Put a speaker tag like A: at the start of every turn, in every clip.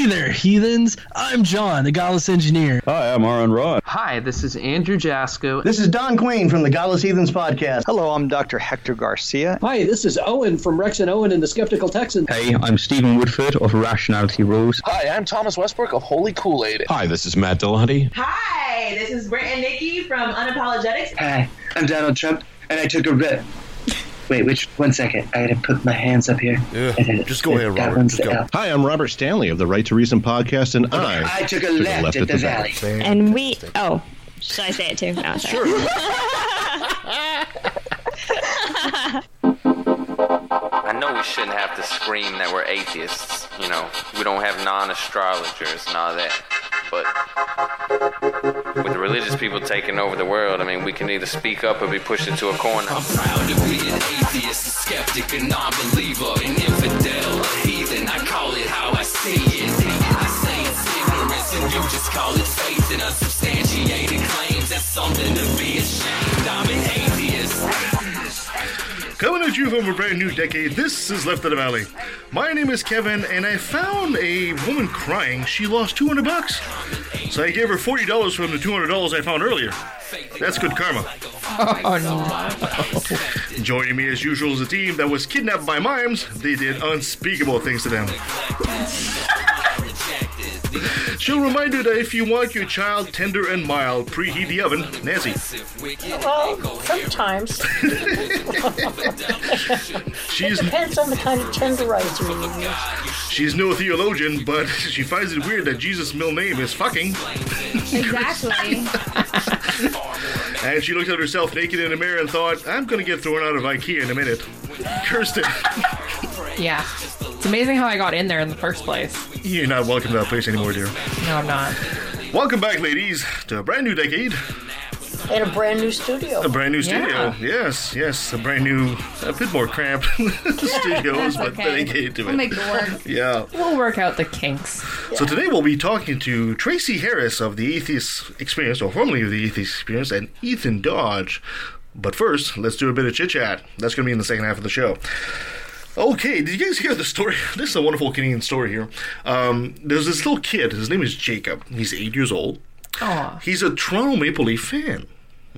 A: Hey there, heathens! I'm John, the Godless Engineer.
B: Hi, I'm Aron Ra.
C: Hi, this is Andrew Jasko.
D: This is Don Queen from the Godless Heathens podcast.
E: Hello, I'm Dr. Hector Garcia.
F: Hi, this is Owen from Rex and Owen and the Skeptical Texan.
B: Hey, I'm Stephen Woodford of Rationality Rules.
G: Hi, I'm Thomas Westbrook of Holy Kool Aid.
H: Hi, this is Matt Dillahunty.
I: Hi, this is Brent and Nikki from Unapologetics.
J: Hi, I'm Donald Trump, and I took a rip. Wait, which one second? I gotta put my hands up here.
H: Yeah, just go ahead, Robert. Just go.
K: Hi, I'm Robert Stanley of the Right to Reason podcast, and I,
J: I took a took left, a left at, at the, the valley.
L: valley. And we, oh, should I say it too? Oh, no,
H: sure.
M: I know we shouldn't have to scream that we're atheists. You know, we don't have non-astrologers and all that. But with the religious people taking over the world, I mean, we can either speak up or be pushed into a corner.
N: I'm proud to be an atheist, a skeptic, a non-believer, an infidel, a heathen. I call it how I see it. I say it's ignorance, and you just call it faith in unsubstantiated claims. That's something to be ashamed. I'm an atheist.
O: Coming at you from a brand new decade, this is Left of the Valley. My name is Kevin, and I found a woman crying. She lost 200 bucks. So I gave her $40 from the $200 I found earlier. That's good karma.
P: Oh,
O: no. Joining me as usual is a team that was kidnapped by mimes. They did unspeakable things to them. She'll remind you that if you want your child tender and mild, preheat the oven. Nancy.
P: Well, sometimes.
O: She's
P: it depends on the kind of tenderizer you use.
O: She's no theologian, but she finds it weird that Jesus' middle name is fucking.
Q: Exactly.
O: and she looked at herself naked in the mirror and thought, I'm going to get thrown out of IKEA in a minute. Kirsten.
Q: Yeah. It's amazing how I got in there in the first place.
O: You're not welcome to that place anymore, dear.
Q: No, I'm not.
O: Welcome back, ladies, to a brand new decade.
P: In a brand new studio.
O: A brand new studio.
Q: Yeah.
O: Yes, yes. A brand new, a bit more cramped studios,
Q: That's
O: but
Q: okay.
O: dedicated to
Q: We'll
O: it.
Q: make it work.
O: Yeah.
Q: We'll work out the kinks.
O: So today we'll be talking to Tracie Harris of the Atheist Experience, or formerly of the Atheist Experience, and Ethan Dodge. But first, let's do a bit of chit chat. That's going to be in the second half of the show. Okay, did you guys hear the story? This is a wonderful Canadian story here. Um, there's this little kid. His name is Jacob. He's eight years old.
Q: Aw.
O: He's a Toronto Maple Leaf fan,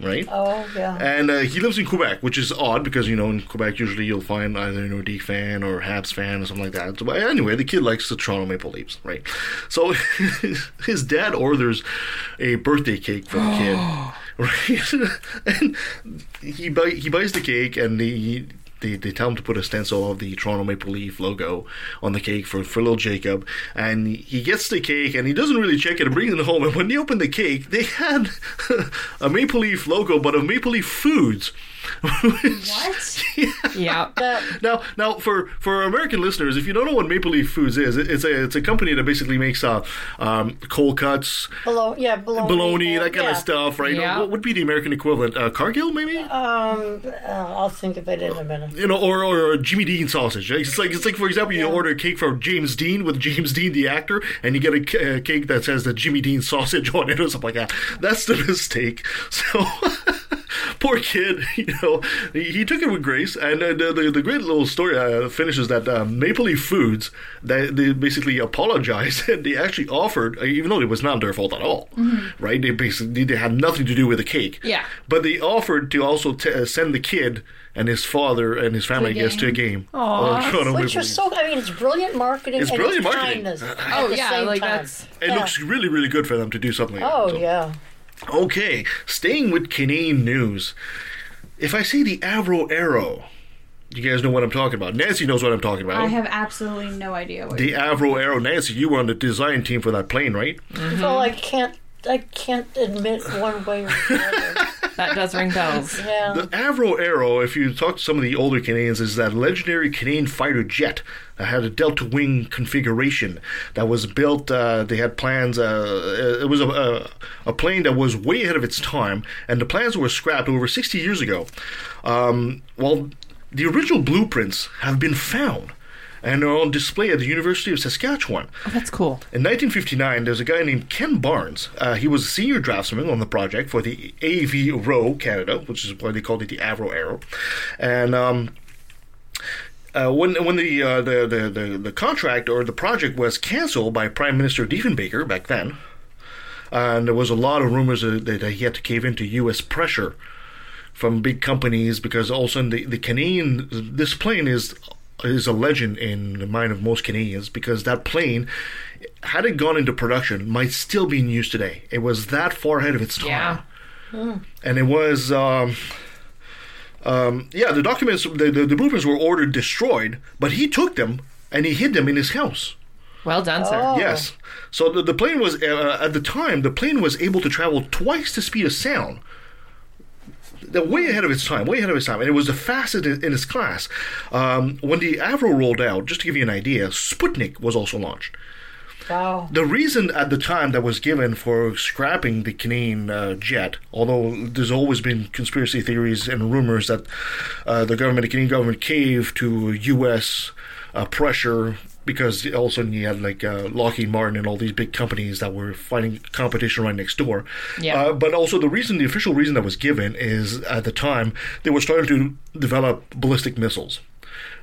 O: right?
P: Oh, yeah.
O: And uh, he lives in Quebec, which is odd because you know in Quebec usually you'll find either an Nordique fan or Habs fan or something like that. So, but anyway, the kid likes the Toronto Maple Leafs, right? So his dad orders a birthday cake for the kid, right? and he buy, he buys the cake and he. They, they tell him to put a stencil of the Toronto Maple Leaf logo on the cake for, for little Jacob. And he gets the cake and he doesn't really check it and brings it home. And when they open the cake, they had a Maple Leaf logo, but of Maple Leaf Foods.
Q: What? yeah.
O: Now, now for for American listeners, if you don't know what Maple Leaf Foods is, it- it's a it's a company that basically makes uh, um, cold cuts,
P: Below, yeah, below.
O: bologna, that kind
P: yeah.
O: of stuff, right?
P: Yeah.
O: What would be the American equivalent? Uh, Cargill, maybe?
P: Um, uh, I'll think of it in a minute.
O: You know, or, or Jimmy Dean sausage. Right? It's like it's like for example, you order a cake from James Dean with James Dean the actor, and you get a, a cake that says the Jimmy Dean sausage on it or something like that. That's the mistake. So. Poor kid, you know, he, he took it with grace, and uh, the, the the great little story uh, finishes that uh, Maple Leaf Foods they, they basically apologized and they actually offered, uh, even though it was not their fault at all,
Q: Mhm.
O: right? They basically they had nothing to do with the cake,
Q: Yeah.
O: but they offered to also t- uh, send the kid and his father and his family, I guess, to a game.
P: Aw.
O: of Toronto
P: Which
O: Maple
P: is so, I mean, it's brilliant marketing.
O: It's
P: and
O: brilliant
P: it's
O: marketing.
P: Kindness at
Q: Oh,
P: the
Q: yeah,
P: same
Q: like,
P: time.
Q: that's-
O: It
P: Yeah.
O: looks really, really good for them to do something. like
P: Oh,
O: that. So-
P: yeah.
O: Okay, staying with Canadian news. If I say the Avro Arrow, you guys know what I'm talking about. Nancy knows what I'm talking about.
Q: I have absolutely no idea what.
O: the Avro Arrow. Nancy, you were on the design team for that plane, right?
P: Well, I can't, I can't admit one way or the other.
Q: that does ring bells.
P: Yeah.
O: The Avro Arrow, if you talk to some of the older Canadians, is that legendary Canadian fighter jet that had a delta wing configuration that was built. Uh, they had plans. Uh, it was a, a, a plane that was way ahead of its time, and the plans were scrapped over 60 years ago. Um, well, the original blueprints have been found. And are on display at the University of Saskatchewan.
Q: Oh, that's cool.
O: In 1959, there's a guy named Ken Barnes. Uh, he was a senior draftsman on the project for the A.V. Roe Canada, which is why they called it the Avro Arrow. And um, uh, when when the, uh, the, the the the contract or the project was canceled by Prime Minister Diefenbaker back then, and there was a lot of rumors that, that he had to cave into U.S. pressure from big companies because all of a sudden the, the Canadian this plane is is a legend in the mind of most Canadians because that plane had it gone into production might still be in use today. It was that far ahead of its time.
Q: Yeah.
O: And it was um, um, yeah, the documents the, the, the blueprints were ordered destroyed, but he took them and he hid them in his house.
Q: Well done, sir.
P: Oh.
O: Yes. So the, the plane was uh, at the time the plane was able to travel twice the speed of sound. They're way ahead of its time, way ahead of its time, and it was the fastest in, in its class. Um, when the Avro rolled out, just to give you an idea, Sputnik was also launched.
P: Wow.
O: The reason at the time that was given for scrapping the Canadian uh, jet, although there's always been conspiracy theories and rumors that uh, the government, the Canadian government, caved to U.S. Uh, pressure because all of a sudden you had like uh, Lockheed Martin and all these big companies that were fighting competition right next door.
Q: Yeah.
O: Uh, but also the reason, the official reason that was given is at the time they were starting to develop ballistic missiles,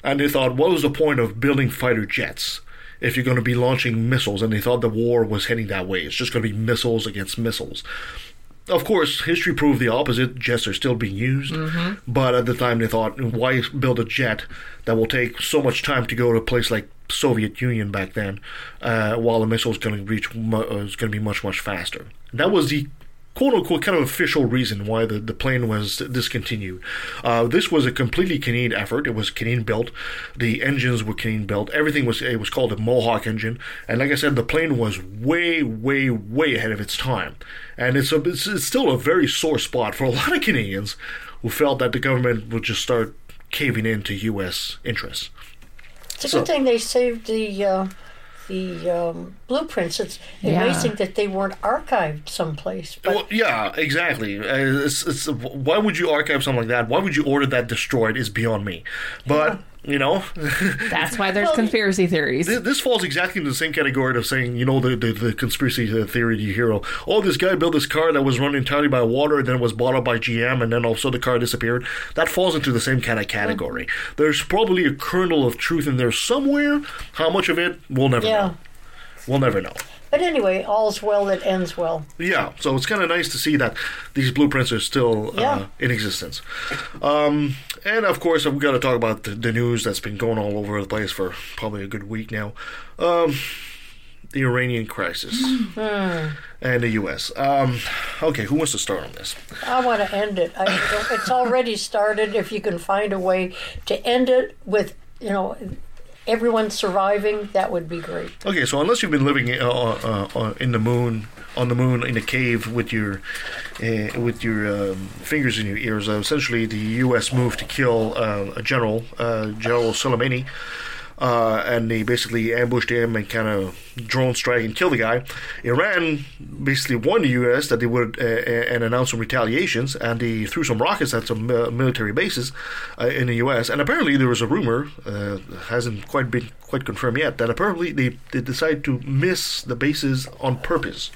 O: and they thought, what was the point of building fighter jets? If you're going to be launching missiles, and they thought the war was heading that way, it's just going to be missiles against missiles. Of course, history proved the opposite. Jets are still being used, but at the time they thought, why build a jet that will take so much time to go to a place like Soviet Union back then, uh, while the missile is going to reach mu- uh, is going to be much much faster. That was the quote unquote kind of official reason why the, the plane was discontinued. Uh, this was a completely Canadian effort. It was Canadian built. The engines were Canadian built. Everything was it was called a Mohawk engine. And like I said, the plane was way way way ahead of its time. And it's a it's, it's still a very sore spot for a lot of Canadians who felt that the government would just start caving in to U.S. interests.
P: It's a
O: So-
P: good thing they saved the uh, the um, blueprints. It's
Q: Yeah.
P: amazing that they weren't archived someplace. But
O: Well, yeah, exactly. Uh, It's, it's, why would you archive something like that? Why would you order that destroyed? Is beyond me. But you know,
Q: That's why there's conspiracy theories.
O: this, this falls exactly in the same category of saying, you know, the the, the conspiracy theory you hear. Oh, this guy built this car that was run entirely by water, and then it was bought up by GM, and then also the car disappeared. That falls into the same kind of category. There's probably a kernel of truth in there somewhere. How much of it, we'll never
P: yeah.
O: know. We'll never know.
P: But anyway, all's well that ends well.
O: Yeah, so it's kind of nice to see that these blueprints are still uh, in existence. Um, and of course, we've got to talk about the, the news that's been going all over the place for probably a good week now. Um, the Iranian crisis
P: Hmm.
O: and the U.S. Um, okay, who wants to start on this?
P: I want to end it. I, it's already started. If you can find a way to end it with, you know, everyone surviving, that would be great.
O: Okay, so unless you've been living uh, uh, uh, in the moon, on the moon, in a cave with your uh, with your um, fingers in your ears, uh, essentially the U.S. moved to kill uh, a general, uh, General Soleimani. Uh, and they basically ambushed him and kind of drone strike and kill the guy. Iran basically warned the U.S. that they would uh, uh, and announced some retaliations, and they threw some rockets at some uh, military bases uh, in the U.S. And apparently there was a rumor, hasn't quite been quite confirmed yet, that apparently they, they decided to miss the bases on purpose,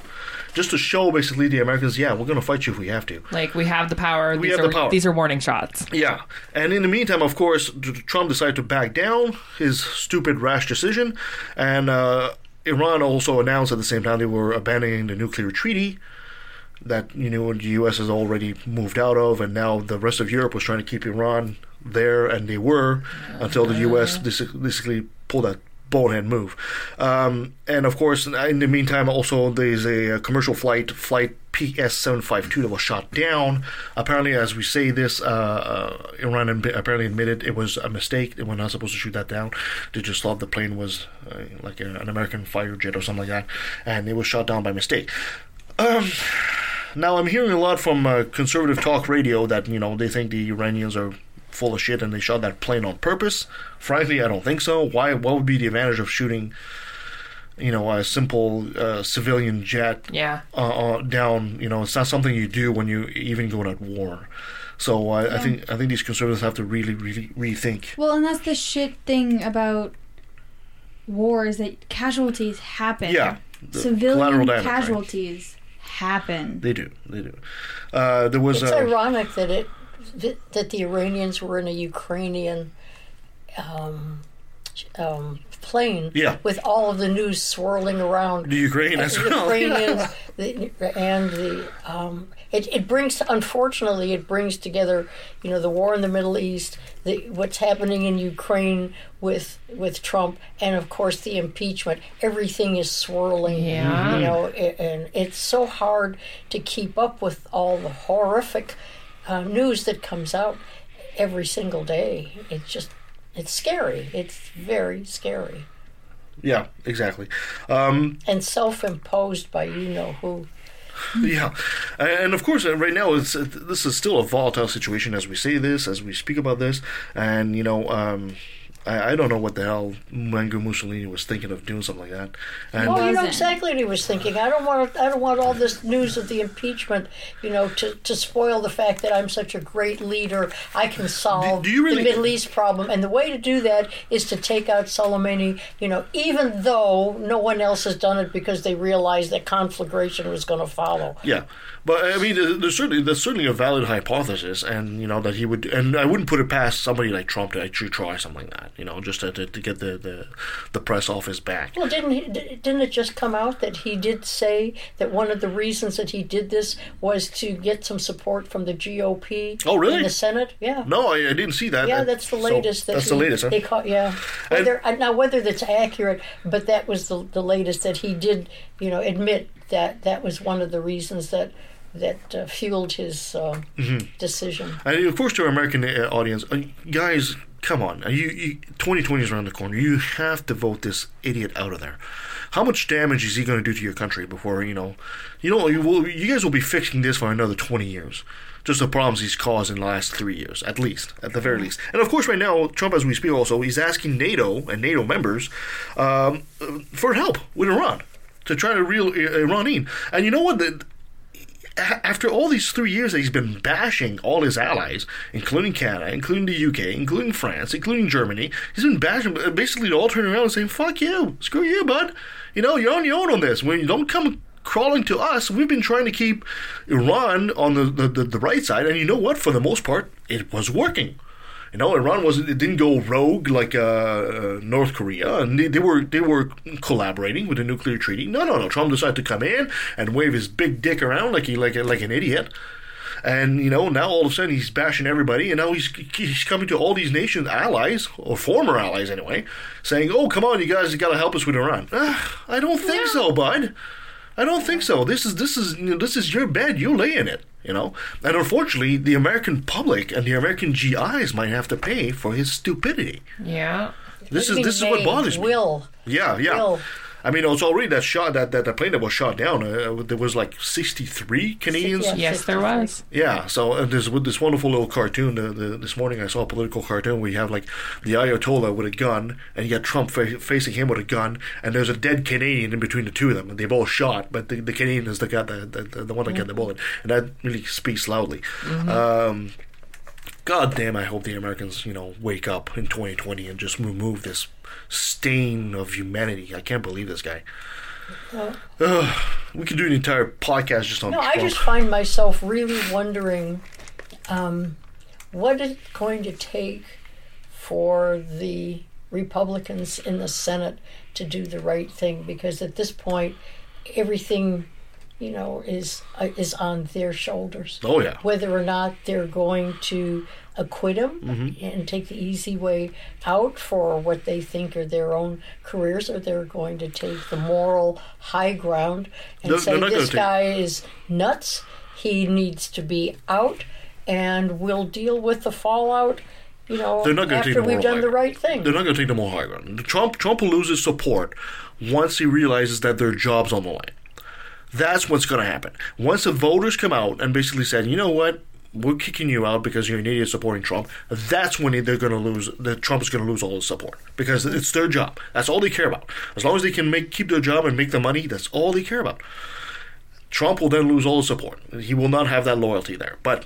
O: just to show basically the Americans, yeah, we're going to fight you if we have to.
Q: Like we have the power.
O: We
Q: these
O: have
Q: are
O: the power.
Q: these are warning shots.
O: Yeah, and in the meantime, of course, Trump decided to back down his stupid, rash decision, and uh, Iran also announced at the same time they were abandoning the nuclear treaty that you know the U.S. has already moved out of, and now the rest of Europe was trying to keep Iran there, and they were until the U.S. basically pulled that bonehead move. Um, and of course, in the meantime, also there's a, commercial flight, flight PS752, that was shot down. Apparently, as we say this, uh, uh, Iran apparently admitted it was a mistake. They were not supposed to shoot that down. They just thought the plane was uh, like a, an American fighter jet or something like that, and it was shot down by mistake. Um, now I'm hearing a lot from uh, conservative talk radio that you know they think the Iranians are full of shit and they shot that plane on purpose. Frankly, I don't think so. Why? What would be the advantage of shooting, you know, a simple uh, civilian jet
Q: Yeah.
O: uh, uh, down? You know, it's not something you do when you even go at war. So uh, I
R: Yeah.
O: think I think these conservatives have to really, really rethink.
R: Well, and that's the shit thing about war is that casualties happen.
O: Yeah, the
R: Civilian
O: collateral damage, right?
R: casualties happen.
O: They do. They do. Uh, there was
P: It's
O: uh,
P: ironic that it that the Iranians were in a Ukrainian um, um, plane
O: Yeah.
P: with all of the news swirling around.
O: The Ukraine as well.
P: Ukrainians the, and the um, it, it brings unfortunately it brings together you know the war in the Middle East, the, what's happening in Ukraine with with Trump, and of course the impeachment. Everything is swirling.
Q: Yeah.
P: you know, a- and it's so hard to keep up with all the horrific uh, news that comes out every single day. It's just it's scary. It's very scary
O: Yeah, exactly. Um,
P: and self-imposed by you know who.
O: yeah, and of course, uh, right now it's uh, this is still a volatile situation as we say this, as we speak about this, and you know, um, I, I don't know what the hell Mango Mussolini was thinking of doing something like that. And
P: well, you know exactly what he was thinking. I don't want. I don't want all this news of the impeachment, you know, to, to spoil the fact that I'm such a great leader. I can solve
O: do you really-
P: the Middle East problem, and the way to do that is to take out Soleimani. You know, even though no one else has done it because they realized that conflagration was going to follow.
O: Yeah, but I mean, there's certainly there's certainly a valid hypothesis, and you know that he would, and I wouldn't put it past somebody like Trump to actually try something like that. You know, just to, to, to get the, the the press off his back.
P: Well, didn't he, didn't it just come out that he did say that one of the reasons that he did this was to get some support from the GOP?
O: Oh, really?
P: In the Senate, yeah.
O: No, I, I didn't see that.
P: Yeah, that's the
O: so
P: latest. that
O: that's
P: he,
O: the latest. Huh?
P: They caught, yeah. Whether, uh, now, whether that's accurate, but that was the the latest that he did, you know, admit that that was one of the reasons that that uh, fueled his uh,
O: Mhm.
P: decision.
O: And of course, to our American uh, audience, uh, guys, come on! You, you, 2020 is around the corner. You have to vote this idiot out of there. How much damage is he going to do to your country before you know? You know, you, will, you guys will be fixing this for another 20 years. Just the problems he's caused in the last three years, at least, at the very least. And of course, right now, Trump, as we speak, also he's asking NATO and NATO members um, for help with Iran to try to reel Iran in. And you know what? The, after all these three years that he's been bashing all his allies, including Canada, including the UK, including France, including Germany, he's been bashing, uh, basically all turning around and saying, fuck you, screw you, bud. You know, you're on your own on this. When you don't come crawling to us, we've been trying to keep Iran on the, the, the, the right side, and you know what? For the most part, it was working. You know, Iran was it didn't go rogue like uh, uh, North Korea, and they, they were they were collaborating with the nuclear treaty. No, no, no. Trump decided to come in and wave his big dick around like he like like an idiot. And you know now all of a sudden he's bashing everybody, and now he's he's coming to all these nations, allies or former allies anyway, saying, "Oh, come on, you guys got to help us with Iran." Ah, I don't think so, bud. I don't think so. This is this is you know, this is your bed. You lay in it. You know, and unfortunately, the American public and the American GIs might have to pay for his stupidity.
Q: Yeah.
O: This is this is what
P: made
O: bothers me.
P: Will.
O: Yeah, yeah.
P: Will.
O: I mean, it was already that shot that that the plane that was shot down. Uh, there was like sixty three Canadians.
P: Yeah,
Q: Yes, there was.
O: Yeah, so uh, there's with this wonderful little cartoon. The, the, this morning I saw a political cartoon where you have like the Ayatollah with a gun, and you got Trump fa- facing him with a gun, and there's a dead Canadian in between the two of them, and they both shot, but the, the Canadian is the guy, the, the, the one that got the bullet, and that really speaks loudly. Um, God damn, I hope the Americans, you know, wake up in 2020 and just remove this stain of humanity. I can't believe this guy.
P: Well,
O: Ugh, we could do an entire podcast just on
P: No, I just find myself really wondering um, what it's going to take for the Republicans in the Senate to do the right thing because at this point, everything you know is uh, is on their shoulders.
O: Oh, yeah.
P: Whether or not they're going to acquit him
O: Mhm.
P: and take the easy way out for what they think are their own careers, or they're going to take the moral high ground and
O: They're-
P: say
O: they're not gonna
P: this
O: take-
P: guy is nuts. He needs to be out, and we'll deal with the fallout. You know,
O: They're not going to take
P: after we've done the right thing.
O: They're not going to take the moral high ground. Trump Trump will lose his support once he realizes that their job's on the line. That's what's going to happen. Once the voters come out and basically said, you know what, we're kicking you out because you're an idiot supporting Trump. That's when they're going to lose. The Trump is going to lose all his support because it's their job. That's all they care about. As long as they can make keep their job and make the money, that's all they care about. Trump will then lose all his support. He will not have that loyalty there. But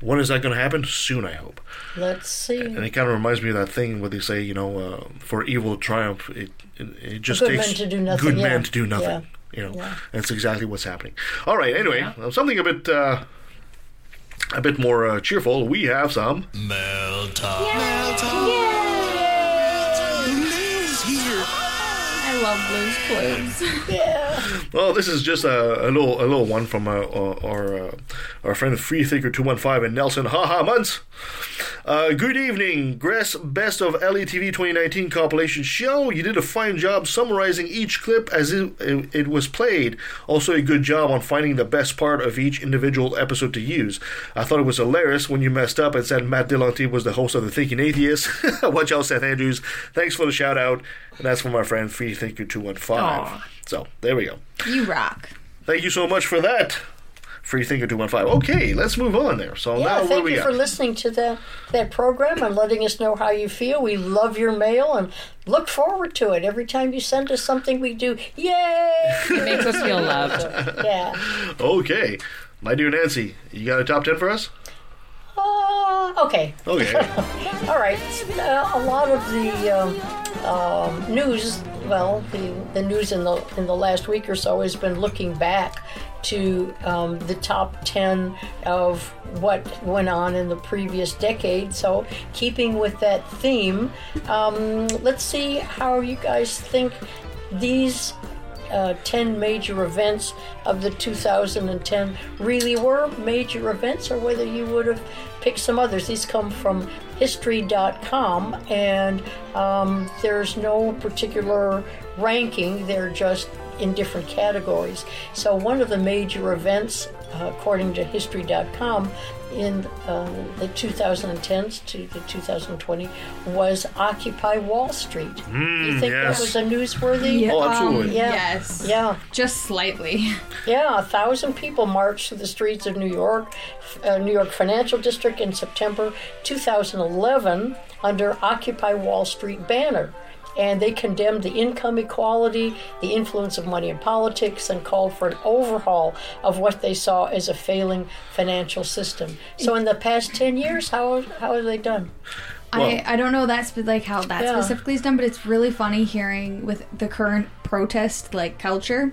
O: when is that going to happen? Soon, I hope.
P: Let's see.
O: And it kind of reminds me of that thing where they say, you know, uh, for evil to triumph, it, it, it just
P: Good
O: takes
P: men to do nothing,
O: good
P: yeah.
O: men to do nothing.
P: Yeah.
O: You know,
P: Yeah.
O: that's exactly what's happening. All right. Anyway, uh, something a bit, uh, a bit more uh, cheerful. We have some.
N: Mail
R: love Blue's Clues.
P: Yeah.
O: Well, this is just a, a little a little one from uh, our our, uh, our friend Freethinker two one five and Nelson Haha Months. Uh, good evening, Gress. Best of LETV 2019 compilation show. You did a fine job summarizing each clip as it, it, it was played. Also, a good job on finding the best part of each individual episode to use. I thought it was hilarious when you messed up and said Matt Dillahunty was the host of the Thinking Atheist. Watch out, Seth Andrews. Thanks for the shout out. And that's from our friend Freethinker two one five.
R: Aw.
O: So there we go.
R: You rock.
O: Thank you so much for that. Freethinker two one five. Okay, let's move on there. So
P: Yeah,
O: now what do
P: thank
O: we
P: you
O: got?
P: for listening to that that program and letting us know how you feel. We love your mail and look forward to it. Every time you send us something, we do yay!
Q: It makes us feel loved.
P: yeah.
O: Okay, my dear Nancy, you got a top ten for us?
P: Uh, okay.
O: Okay.
P: All right. Uh, a lot of the um, um, news, well, the, the news in the in the last week or so has been looking back to um, the top 10 of what went on in the previous decade. So, keeping with that theme, um, let's see how you guys think these uh, 10 major events of the 2010 really were major events or whether you would have picked some others. These come from history.com and um, there's no particular ranking, they're just in different categories. So, one of the major events, uh, according to history.com, in uh, the 2010s to the 2020 was Occupy Wall Street.
O: Mm,
P: you think
O: yes.
P: that was a newsworthy?
R: Yeah,
O: Oh, absolutely.
R: um,
P: Yeah.
R: Yes.
P: Yeah.
R: Just slightly.
P: Yeah, a thousand people marched through the streets of New York, uh, New York Financial District in September 2011 under Occupy Wall Street banner. And they condemned the income equality, the influence of money in politics, and called for an overhaul of what they saw as a failing financial system. So, in the past 10 years, how, how have they done?
R: I, I don't know that's like how that
P: Yeah.
R: specifically is done, but it's really funny hearing with the current protest like culture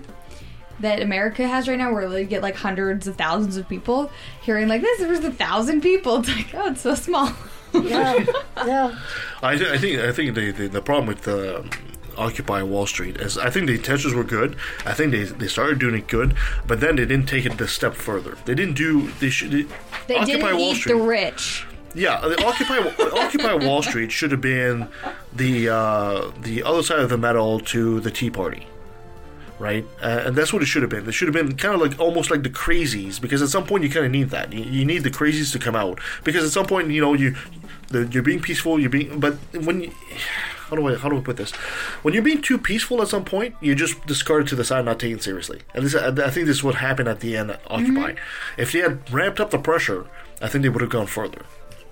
R: that America has right now, where they get like hundreds of thousands of people. Hearing like this, there was a thousand people. It's like oh, it's so small.
P: Yeah, yeah.
O: I, th- I think I think the, the, the problem with the Occupy Wall Street is I think the intentions were good. I think they, they started doing it good, but then they didn't take it a step further. They didn't do they should they,
R: They
O: Occupy
R: didn't
O: Wall
R: eat
O: Street.
R: the rich.
O: Yeah, the Occupy Occupy Wall Street should have been the uh, the other side of the medal to the Tea Party, right? Uh, and that's what it should have been. It should have been kind of like almost like the crazies, because at some point you kind of need that. You, you need the crazies to come out, because at some point you know you the, you're being peaceful. You're being, but when you, how do I how do I put this? When you're being too peaceful at some point, you're just discarded to the side, not taken seriously. And this, I think this is what happened at the end at Occupy. If they had ramped up the pressure, I think they would have gone further.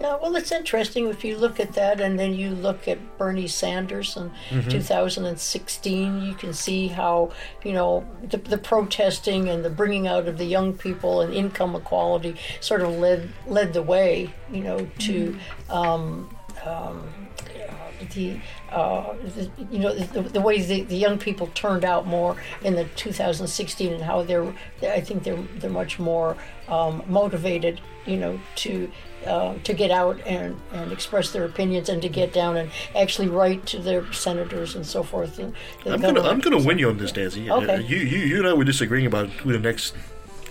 P: Yeah, well, it's interesting if you look at that and then you look at Bernie Sanders in
O: Mhm.
P: 2016, you can see how, you know, the, the protesting and the bringing out of the young people and income equality sort of led led the way, you know, to um, um, the, uh, the you know the, the way the, the young people turned out more in the 2016 and how they're I think they're they're much more um, motivated you know to uh, to get out and, and express their opinions and to get down and actually write to their senators and so forth. And
O: I'm gonna I'm gonna win you on this, Nancy.
P: Okay.
O: You you you and I were disagreeing about who the next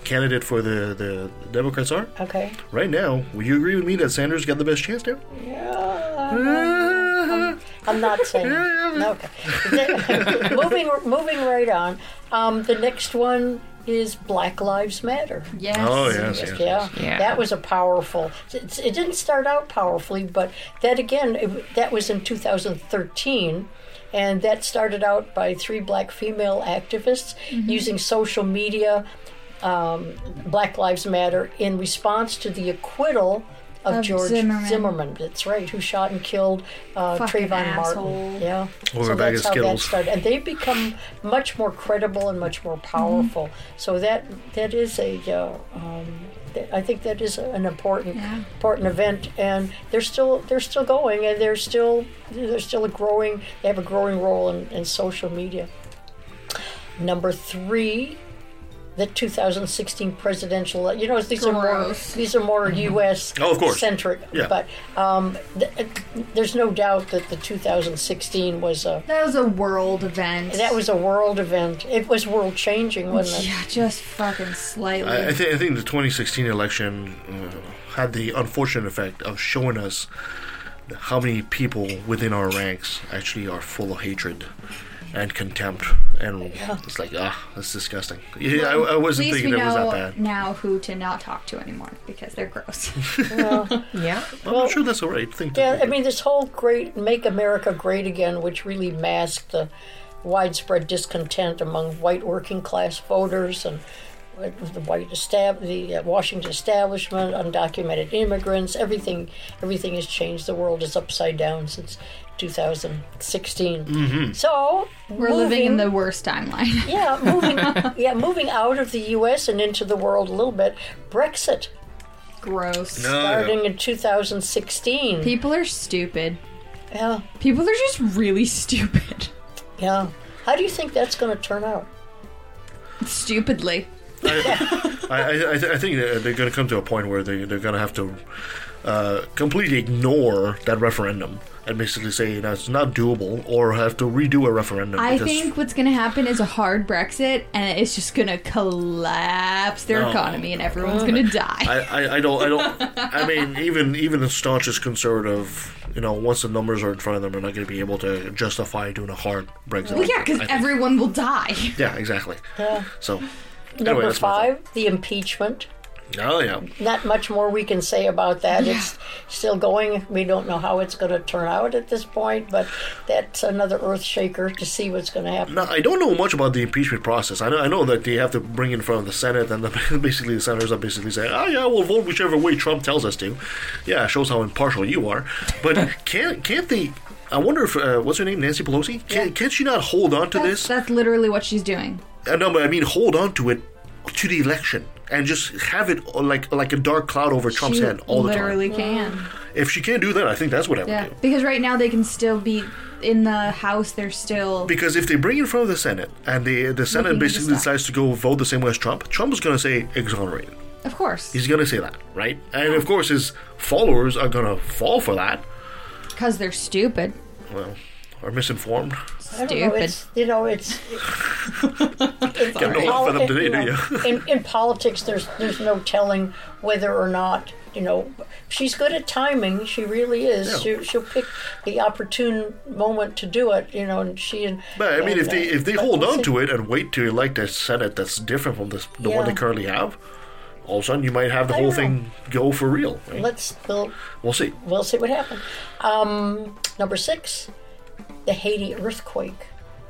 O: candidate for the the Democrats are.
P: Okay.
O: Right now, would you agree with me that Sanders got the best chance there?
P: I'm, I'm not saying. Okay. moving moving right on. Um, the next one is Black Lives Matter.
R: Yes.
O: Oh, yes, yes,
P: yeah.
O: yes. Yeah.
P: That was a powerful. It, it didn't start out powerfully, but that again, it, that was in 2013. And that started out by three black female activists
R: Mhm.
P: using social media, um, Black Lives Matter, in response to the acquittal of,
R: Of
P: George
R: Zimmerman.
P: That's right, who shot and killed uh, Trayvon
R: asshole.
P: Martin. Yeah.
O: Over
P: so
O: a bag
P: that's
O: of
P: how that started, and they've become much more credible and much more powerful. So that that is a. Uh, um, th- I think that is an important important event, and they're still they're still going, and they're still they're still a growing. They have a growing role in, in social media. Number three, the 2016 presidential. You know, these are more these are more U.S.
O: Oh, of course.
P: centric.
O: Yeah.
P: But um, th- there's no doubt that the 2016 was a
R: That was a world event.
P: that was a world event. It was world changing, wasn't it?
R: Yeah, just fucking slightly.
O: I, I, think, I think the 2016 election uh, had the unfortunate effect of showing us how many people within our ranks actually are full of hatred and contempt, and it's like ah, that's disgusting. Yeah, I, I wasn't
R: least
O: thinking
R: we
O: that was
R: know
O: that bad.
R: now who to not talk to anymore because they're gross.
Q: yeah.
O: I'm not sure that's the right thing to
P: Yeah,
O: do.
P: I mean, this whole great "Make America Great Again," which really masked the widespread discontent among white working class voters and the white estab- the uh, Washington establishment, undocumented immigrants, everything, everything has changed. The world is upside down since 2016.
O: Mm-hmm.
P: So
R: We're living in the worst timeline.
P: yeah, moving, yeah, moving out of the U.S. and into the world a little bit. Brexit
R: Gross.
P: starting in 2016.
R: People are stupid.
P: Yeah.
R: People are just really stupid.
P: Yeah. How do you think that's going to turn out?
R: Stupidly.
O: I, I, I, I think that they're going to come to a point where they, they're going to have to uh, completely ignore that referendum and basically say that's not doable or have to redo a referendum.
R: I think what's going to happen is a hard Brexit, and it's just going to collapse their
O: No.
R: economy, and everyone's going to die.
O: I, I, I don't I don't I mean even even the staunchest conservative you know once the numbers are in front of them they're not going to be able to justify doing a hard Brexit.
R: well, yeah, because everyone will die.
O: yeah exactly
P: Yeah.
O: so
P: Number
O: anyway,
P: five, the impeachment.
O: oh yeah
P: Not much more we can say about that. It's still going. We don't know how it's going to turn out at this point, but that's another earth shaker to see what's going to happen.
O: Now, I don't know much about the impeachment process. I know, I know that they have to bring in front of the Senate, and the, basically the senators are basically saying, "Oh yeah, we'll vote whichever way Trump tells us to." Yeah, shows how impartial you are. But can't can't they? I wonder if uh, what's her name, Nancy Pelosi? Can, Can't she not hold on to
R: That's,
O: this?
R: that's literally what she's doing.
O: Uh, no, but I mean, hold on to it to the election and just have it uh, like like a dark cloud over Trump's
R: she
O: head all the time.
R: literally can.
O: If she can't do that, I think that's what I would do.
R: because right now they can still be in the House. They're still.
O: Because if they bring it in front of the Senate and the the Senate basically decides to go vote the same way as Trump, Trump is going to say exonerated.
R: Of course,
O: He's going to say that, right? And of course, his followers are going to fall for that.
R: because they're stupid.
O: Well, are misinformed.
P: I know. It's you know it's. it's
O: Got no love for them today,
P: you
O: do you?
P: in in politics, there's there's no telling whether or not you know she's good at timing. She really is. She, she'll pick the opportune moment to do it. You know, and she and.
O: But I mean,
P: and,
O: if they if they
P: but
O: hold on to it and wait to elect a Senate that's different from this, the one they currently have, all of a sudden you might have the
P: I
O: whole thing go for real. right?
P: Let's we'll
O: We'll see.
P: we'll see what happens. Um, number six, the Haiti earthquake.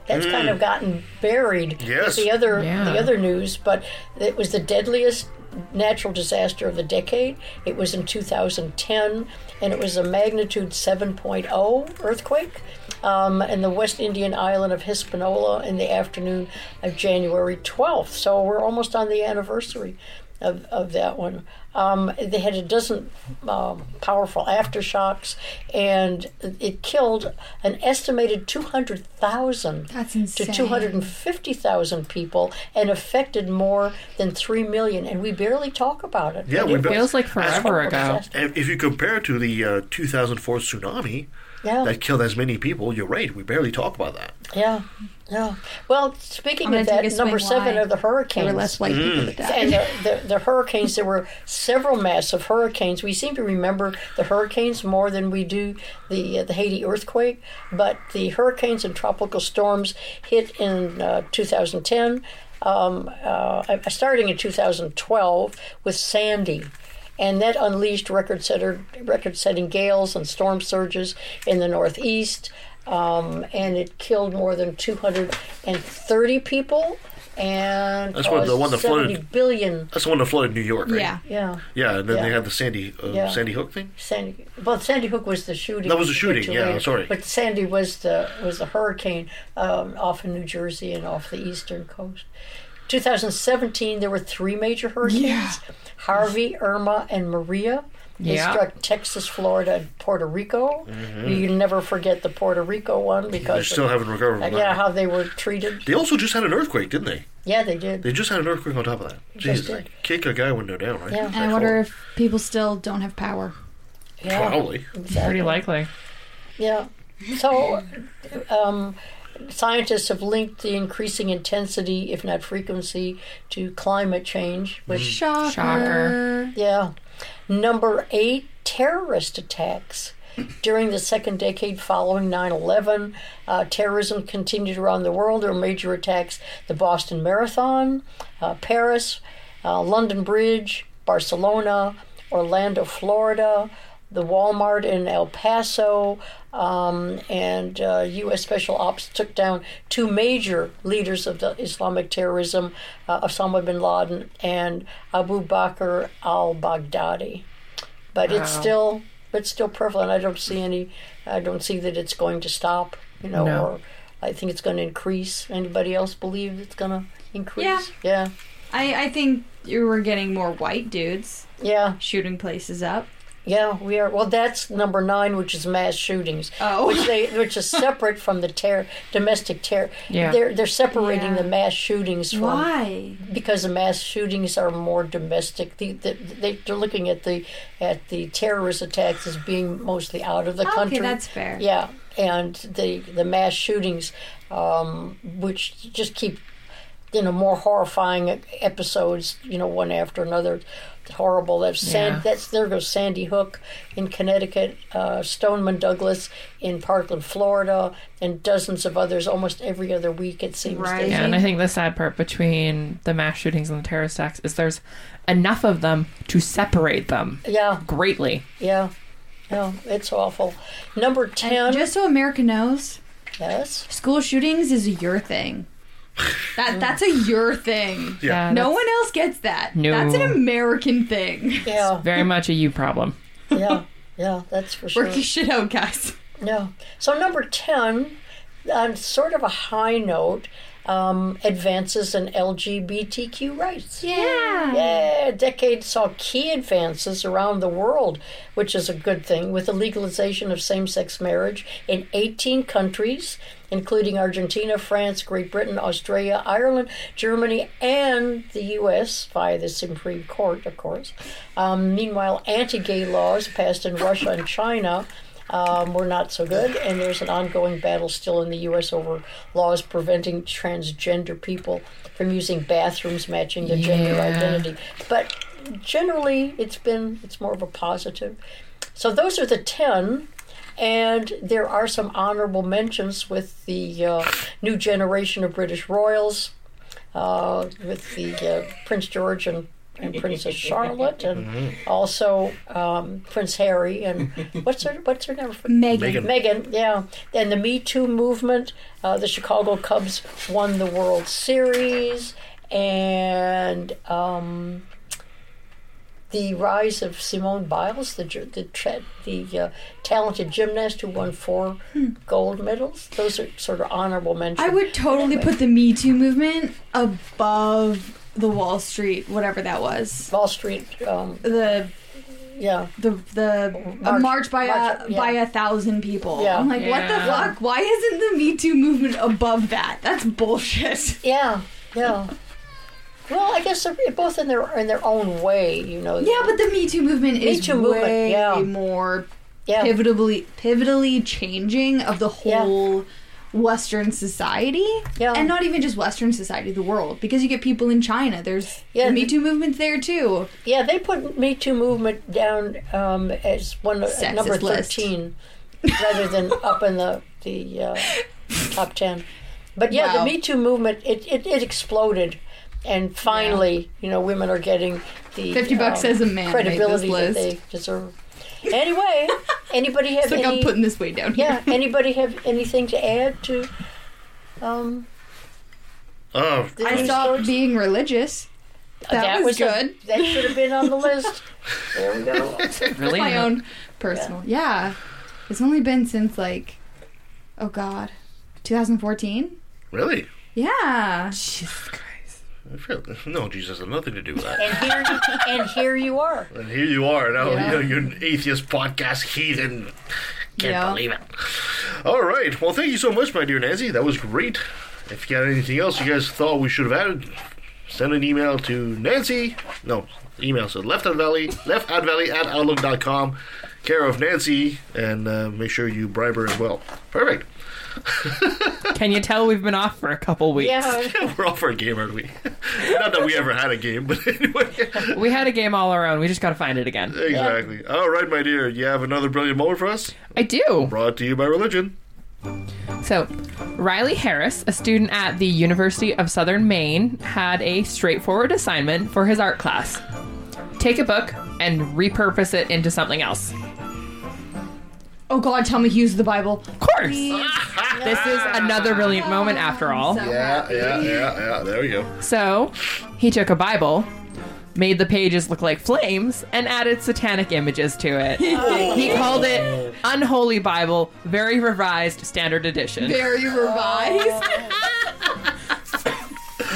P: That's
O: Mm.
P: kind of gotten buried
O: Yes.
P: with the other
Q: Yeah.
P: the other news, but it was the deadliest natural disaster of the decade. It was in 2010, and it was a magnitude 7.0 earthquake. Um, in the West Indian island of Hispaniola in the afternoon of January 12th. So we're almost on the anniversary of, of that one. Um, they had a dozen um, powerful aftershocks, and it killed an estimated 200,000 to 250,000 people and affected more than 3 million. And we barely talk about it.
O: Yeah,
P: it
O: bet-
Q: Feels like forever ago.
P: disaster.
O: If if you compare it to the uh, 2004 tsunami
P: Yeah.
O: that killed as many people, you're right. We barely talk about that.
P: Yeah, yeah. Well, speaking of that, number seven
R: why
P: are the hurricanes.
R: There were less white people that died.
P: And the, the, the hurricanes, there were several massive hurricanes. We seem to remember the hurricanes more than we do the uh, the Haiti earthquake. But the hurricanes and tropical storms hit in uh, 2010, um, uh, starting in 2012 with Sandy. And that unleashed record setter, record-setting gales and storm surges in the Northeast, um, and it killed more than 230 people and
O: That's what the one that flooded-
P: billion
O: That's the one that flooded New York, right?
R: Yeah.
P: yeah.
O: Yeah, and then they had the Sandy uh,
P: Yeah.
O: Sandy Hook thing.
P: Sandy. Well, Sandy Hook was the shooting.
O: That was the shooting,
P: too
O: yeah,
P: late.
O: sorry.
P: But Sandy was the was the hurricane um, off of New Jersey and off the eastern coast. 2017, there were three major hurricanes: Harvey, Irma, and Maria. They
Q: Yeah.
P: struck Texas, Florida, and Puerto Rico.
O: Mhm.
P: You never forget the Puerto Rico one because
O: They still
P: of-
O: haven't recovered
P: uh,
O: from
P: yeah,
O: that.
P: how they were treated.
O: They also just had an earthquake, didn't they?
P: Yeah, they did.
O: They just had an earthquake on top of that.
P: Just
O: Jeez, like, kick a guy window down, right?
P: Yeah.
R: And I wonder if people still don't have power.
P: Yeah,
O: Probably.
P: exactly.
Q: Pretty likely.
P: Yeah. So, um, scientists have linked the increasing intensity, if not frequency, to climate change. Which
R: Shocker.
Q: Shocker.
P: Yeah. Number eight, terrorist attacks. During the second decade following 9 11, uh, terrorism continued around the world. There were major attacks the Boston Marathon, uh, Paris, uh, London Bridge, Barcelona, Orlando, Florida, the Walmart in El Paso, um, and uh, U.S. Special Ops took down two major leaders of the Islamic terrorism, uh, Osama bin Laden and Abu Bakr al-Baghdadi. But it's
Q: Wow.
P: still it's still prevalent. I don't see any. I don't see that it's going to stop. You know,
Q: No.
P: or I think it's going to increase. Anybody else believe it's going to increase?
R: Yeah.
P: Yeah.
R: I, I think you were getting more white dudes
P: Yeah.
R: shooting places up.
P: Yeah, we are. Well, that's number nine, which is mass shootings.
R: Oh.
P: which they which is separate from the terror, domestic terror.
Q: Yeah.
P: they're they're separating
R: Yeah.
P: the mass shootings from
R: Why?
P: because the mass shootings are more domestic. The, the, they, they're looking at the at the terrorist attacks as being mostly out of the
R: Okay,
P: country.
R: that's fair.
P: Yeah, and the the mass shootings, um, which just keep you know more horrifying episodes. You know, one after another. Horrible. That's San,
Q: Yeah.
P: that's there goes Sandy Hook in Connecticut, uh, Stoneman Douglas in Parkland, Florida, and dozens of others. Almost every other week, it seems.
R: Right.
Q: Yeah, and I think the sad part between the mass shootings and the terrorist attacks is there's enough of them to separate them
P: yeah,
Q: greatly.
P: yeah, yeah. It's awful. Number ten.
R: Just so America knows,
P: yes.
R: school shootings is your thing. That that's a your thing.
Q: Yeah.
R: No
Q: that's
R: one else gets that.
Q: No.
R: That's an American thing.
P: Yeah,
Q: very much a you problem.
P: yeah, yeah. That's for sure.
R: Work your shit out, guys.
P: Yeah. So number ten, on sort of a high note, um, advances in LGBTQ rights.
R: Yeah.
P: Yeah, decade saw key advances around the world, which is a good thing, with the legalization of same sex marriage in 18 countries, including Argentina, France, Great Britain, Australia, Ireland, Germany, and the U.S. via the Supreme Court, of course. Um, meanwhile, anti gay laws passed in Russia and China. Um, were not so good, and there's an ongoing battle still in the U.S. over laws preventing transgender people from using bathrooms matching their gender identity. But generally, it's been it's more of a positive. So those are the ten, and there are some honorable mentions with the uh, new generation of British royals, uh, with the uh, Prince George and. And Princess Charlotte, and also um, Prince Harry, and what's her what's her name?
R: Meghan.
O: Meghan.
P: Megan, yeah. And the Me Too movement, uh, the Chicago Cubs won the World Series, and um, the rise of Simone Biles, the the tra- the uh, talented gymnast who won four gold medals. Those are sort of honorable mentions.
R: I would totally
P: Anyway,
R: put the Me Too movement above the Wall Street, whatever that was.
P: Wall Street. Um,
R: The
P: yeah,
R: the the a
P: March-
R: march by
P: march,
R: a
P: yeah.
R: by a thousand people.
P: Yeah.
R: I'm like, what the fuck? Why isn't the Me Too movement above that? That's bullshit.
P: yeah, yeah. Well, I guess they're both in their in their own way, you know.
R: Yeah, but the Me Too movement
P: Me
R: is
P: Too movement,
R: way
P: yeah.
R: more
P: yeah,
R: pivotally pivotally changing of the
P: Yeah.
R: whole Western society,
P: Yeah.
R: and not even just Western society, the world, because you get people in China. There's
P: Yeah,
R: the Me Too movement's there too.
P: Yeah, they put Me Too movement down um, as one of
R: Sexist
P: number thirteen, rather than up in the the uh, top ten. But yeah,
R: Wow.
P: the Me Too movement it, it, it exploded, and finally, you know, women are getting the
R: 50 bucks
P: um,
R: says a man
P: credibility that they deserve. Anyway, anybody have
R: It's like
P: any?
R: I'm putting this way down here.
P: yeah, anybody have anything to add to? Um,
O: Oh,
P: the
R: I
P: news
R: stopped
P: stories?
R: being religious. That, was,
P: a-
R: good.
P: that should have been on the list. There we go.
Q: Really?
R: my own personal. Yeah. It's only been since like, oh god, 2014.
O: really?
R: Yeah.
Q: Jesus Christ.
O: No, Jesus has nothing to do with that.
P: And here, and here you are.
O: And here you are now.
P: Yeah.
O: You know, you're an atheist podcast heathen. Can't
P: Yeah.
O: believe it. All right. Well, thank you so much, my dear Nancy. That was great. If you got anything else you guys thought we should have added, send an email to Nancy. No, email so left at valley, left at valley at outlook.com, care of Nancy, and uh, make sure you bribe her as well. Perfect.
Q: Can you tell we've been off for a couple weeks?
P: Yeah.
O: We're off for a game, aren't we? Not that we ever had a game, but anyway.
Q: We had a game all our own. We just got to find it again.
O: Exactly. All right, my dear. You have another brilliant moment for us?
Q: I do.
O: Brought to you by religion.
Q: So, Riley Harris, a student at the University of Southern Maine, had a straightforward assignment for his art class take a book and repurpose it into something else.
R: Oh God, tell me he used the Bible.
Q: Of course. This is ah. another brilliant moment after all.
O: Yeah, yeah, yeah, yeah. There we go.
Q: So, he took a Bible, made the pages look like flames, and added satanic images to it. Oh. He called it Unholy Bible, very revised standard edition.
R: Very revised.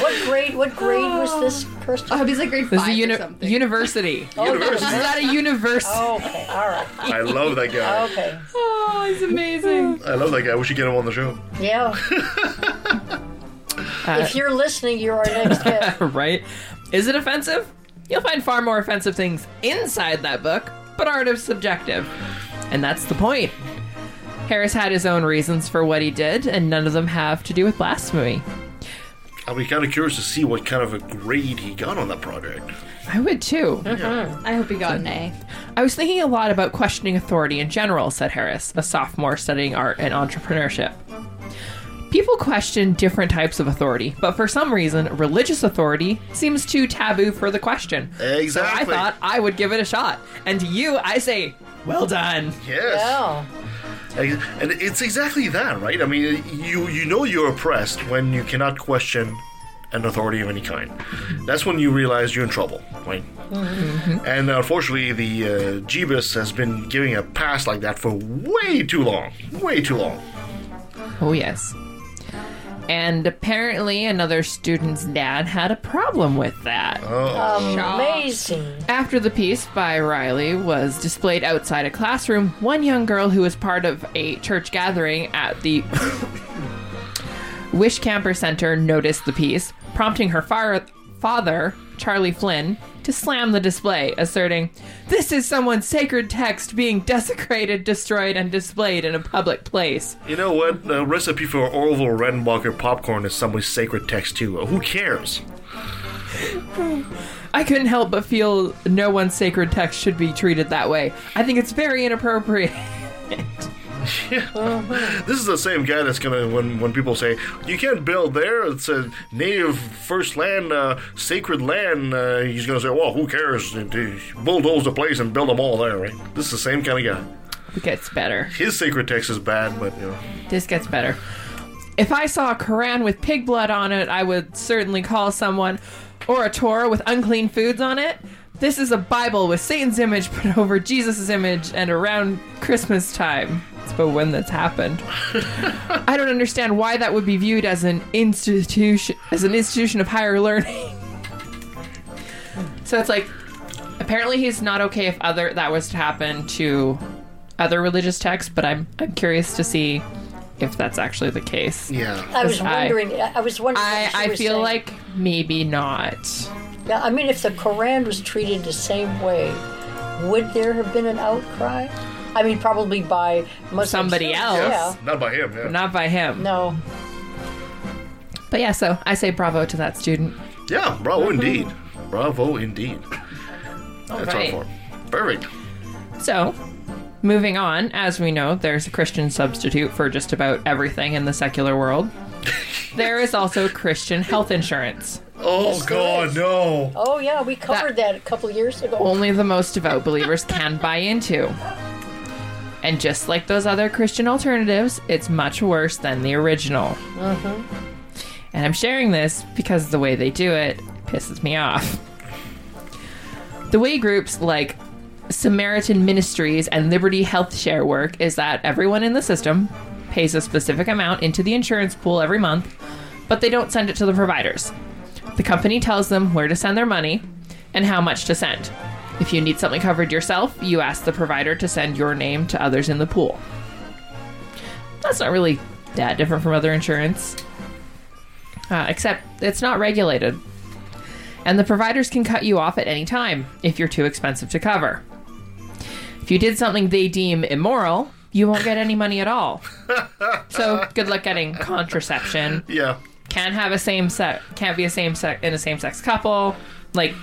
P: What grade? What grade was this, Kirsten?
R: I hope he's like grade
Q: This is a
R: five
Q: uni-
R: or something.
Q: university.
P: Oh,
Q: This is at a university.
P: Oh, okay, all right.
O: I love that guy.
P: Okay.
Q: Oh, he's amazing.
O: I love that guy. We should get him on the show.
P: Yeah. Uh, if you're listening, you're our next guest.
Q: right? Is it offensive? You'll find far more offensive things inside that book, but art is subjective. And that's the point. Harris had his own reasons for what he did, and none of them have to do with blasphemy.
O: I'll be kind of curious to see what kind of a grade he got on that project.
Q: I would too.
R: I hope he got an A.
Q: I was thinking a lot about questioning authority in general, said Harris, a sophomore studying art and entrepreneurship. People question different types of authority, but for some reason, religious authority seems too taboo for the question.
O: Exactly.
Q: So I thought I would give it a shot. And to you, I say, well done.
O: Yes.
P: Yeah.
O: And it's exactly that, right? I mean, you you know you're oppressed when you cannot question an authority of any kind. That's when you realize you're in trouble, right? And unfortunately, the uh, Jeebus has been giving a pass like that for way too long. Way too long.
Q: Oh, yes. And apparently, another student's dad had a problem with that. Oh.
P: Amazing.
Q: After the piece by Riley was displayed outside a classroom, one young girl who was part of a church gathering at the Wishcamper Center noticed the piece, prompting her far- father, Charlie Flynn, to slam the display, asserting, This is someone's sacred text being desecrated, destroyed, and displayed in a public place.
O: You know what? The recipe for Orville Redenbacher popcorn is somebody's sacred text too. Who cares?
Q: I couldn't help but feel no one's sacred text should be treated that way. I think it's very inappropriate.
O: This is the same guy that's gonna when when people say you can't build there, it's a native first land, uh, sacred land. Uh, he's gonna say, well, who cares? Bulldoze the place and build them all there, right? This is the same kind of guy.
Q: It gets better.
O: His sacred text is bad, but you know.
Q: This gets better. If I saw a Koran with pig blood on it, I would certainly call someone, or a Torah with unclean foods on it. This is a Bible with Satan's image put over Jesus' image and around Christmas time. It's about when that's happened. I don't understand why that would be viewed as an institution as an institution of higher learning. so it's like apparently he's not okay if other that was to happen to other religious texts, but I'm I'm curious to see if that's actually the case.
O: Yeah.
P: I was
Q: 'Cause I-
P: wondering. I, I was wondering.
Q: I, I
P: was
Q: feel
P: saying.
Q: like maybe not.
P: Yeah, I mean, if the Quran was treated the same way, would there have been an outcry? I mean, probably by Muslims.
Q: Somebody else.
P: Yeah.
O: Not by him, yeah.
Q: Not by him.
P: No.
Q: But yeah, so I say bravo to that student.
O: Yeah, bravo indeed. Bravo indeed. That's
Q: right.
O: all for. Perfect.
Q: So, moving on, as we know, there's a Christian substitute for just about everything in the secular world. there is also Christian health insurance.
O: Oh
P: Yes, there
O: God,
P: is.
O: no.
P: Oh yeah, we covered that, a couple years ago.
Q: Only the most devout believers can buy into. And just like those other Christian alternatives, it's much worse than the original.
P: Mm-hmm.
Q: And I'm sharing this because the way they do it pisses me off. The way groups like Samaritan Ministries and Liberty Health Share work is that everyone in the system pays a specific amount into the insurance pool every month, but they don't send it to the providers. The company tells them where to send their money and how much to send. If you need something covered yourself, you ask the provider to send your name to others in the pool. That's not really that different from other insurance, uh, except it's not regulated. And the providers can cut you off at any time if you're too expensive to cover. If you did something they deem immoral, you won't get any money at all. so good luck getting contraception.
O: Yeah.
Q: Can't have a same sex. Can't be a same sex in a same sex couple. Like,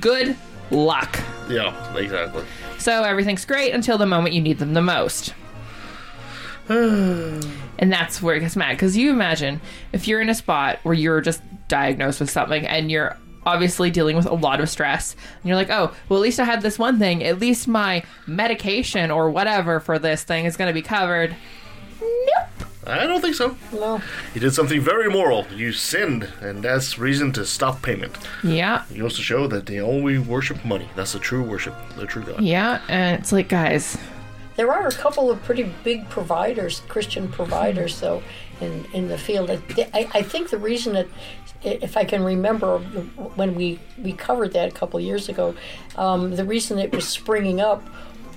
Q: good luck.
O: Yeah, exactly.
Q: So everything's great until the moment you need them the most. and that's where it gets mad. Because you imagine if you're in a spot where you're just diagnosed with something and you're obviously dealing with a lot of stress, and you're like, oh, well, at least I had this one thing. At least my medication or whatever for this thing is going to be covered.
O: I don't think so.
P: No.
O: You did something very immoral. You sinned, and that's reason to stop payment.
Q: Yeah.
O: It also to show that they only worship money. That's the true worship, the true God.
Q: Yeah. And it's like, guys,
P: There are a couple of pretty big providers, Christian providers, though, in, in the field. I, I- I think the reason that, if I can remember when we, we covered that a couple of years ago, um, the reason it was springing up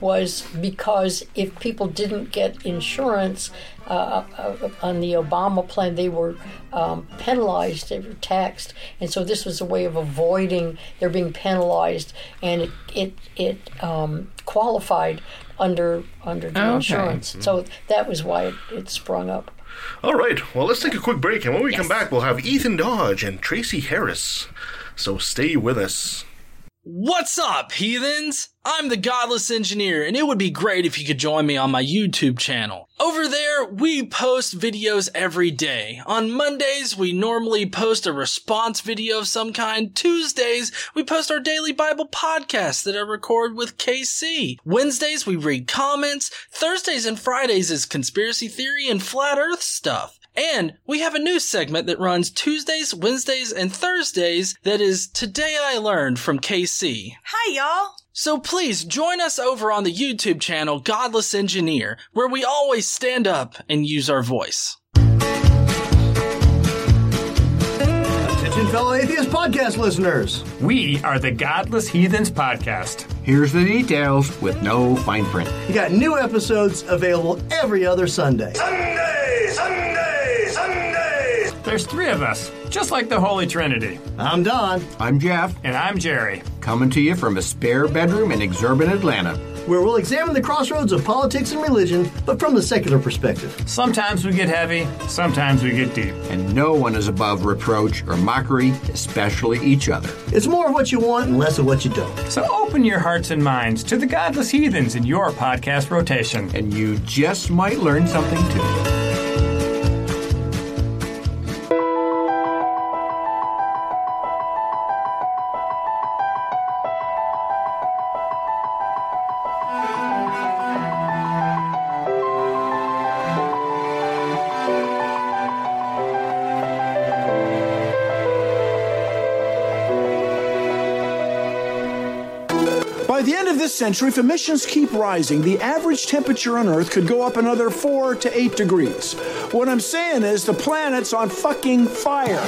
P: was because if people didn't get insurance uh, uh, on the Obama plan, they were um, penalized, they were taxed, and so this was a way of avoiding their being penalized, and it it, it um, qualified under under the
O: Okay.
P: insurance. So that was why it, it sprung up.
O: All right, well, let's take a quick break, and when we come back, we'll have Ethan Dodge and Tracie Harris. So stay with us.
A: What's up, heathens? I'm the Godless Engineer, and it would be great if you could join me on my YouTube channel. Over there, we post videos every day. On Mondays, we normally post a response video of some kind. Tuesdays, we post our daily Bible podcast that I record with KC. Wednesdays, we read comments. Thursdays and Fridays is conspiracy theory and flat earth stuff. And we have a new segment that runs Tuesdays, Wednesdays, and Thursdays that is Today I Learned from KC.
I: Hi, y'all.
A: So please join us over on the YouTube channel Godless Engineer, where we always stand up and use our voice.
D: Attention, fellow atheist podcast listeners.
S: We are the Godless Heathens Podcast.
D: Here's the details with no fine print. You got new episodes available every other Sunday.
S: Sunday, Sunday, Sunday. There's three of us, just like the Holy Trinity.
D: I'm Don.
T: I'm Jeff.
S: And I'm Jerry.
T: Coming to you from a spare bedroom in exurban Atlanta.
D: Where we'll examine the crossroads of politics and religion, but from the secular perspective.
S: Sometimes we get heavy, sometimes we get deep.
T: And no one is above reproach or mockery, especially each other.
D: It's more of what you want and less of what you don't.
S: So open your hearts and minds to the Godless Heathens in your podcast rotation.
T: And you just might learn something too.
U: By the end of this century, if emissions keep rising, the average temperature on Earth could go up another four to eight degrees. What I'm saying is the planet's on fucking fire.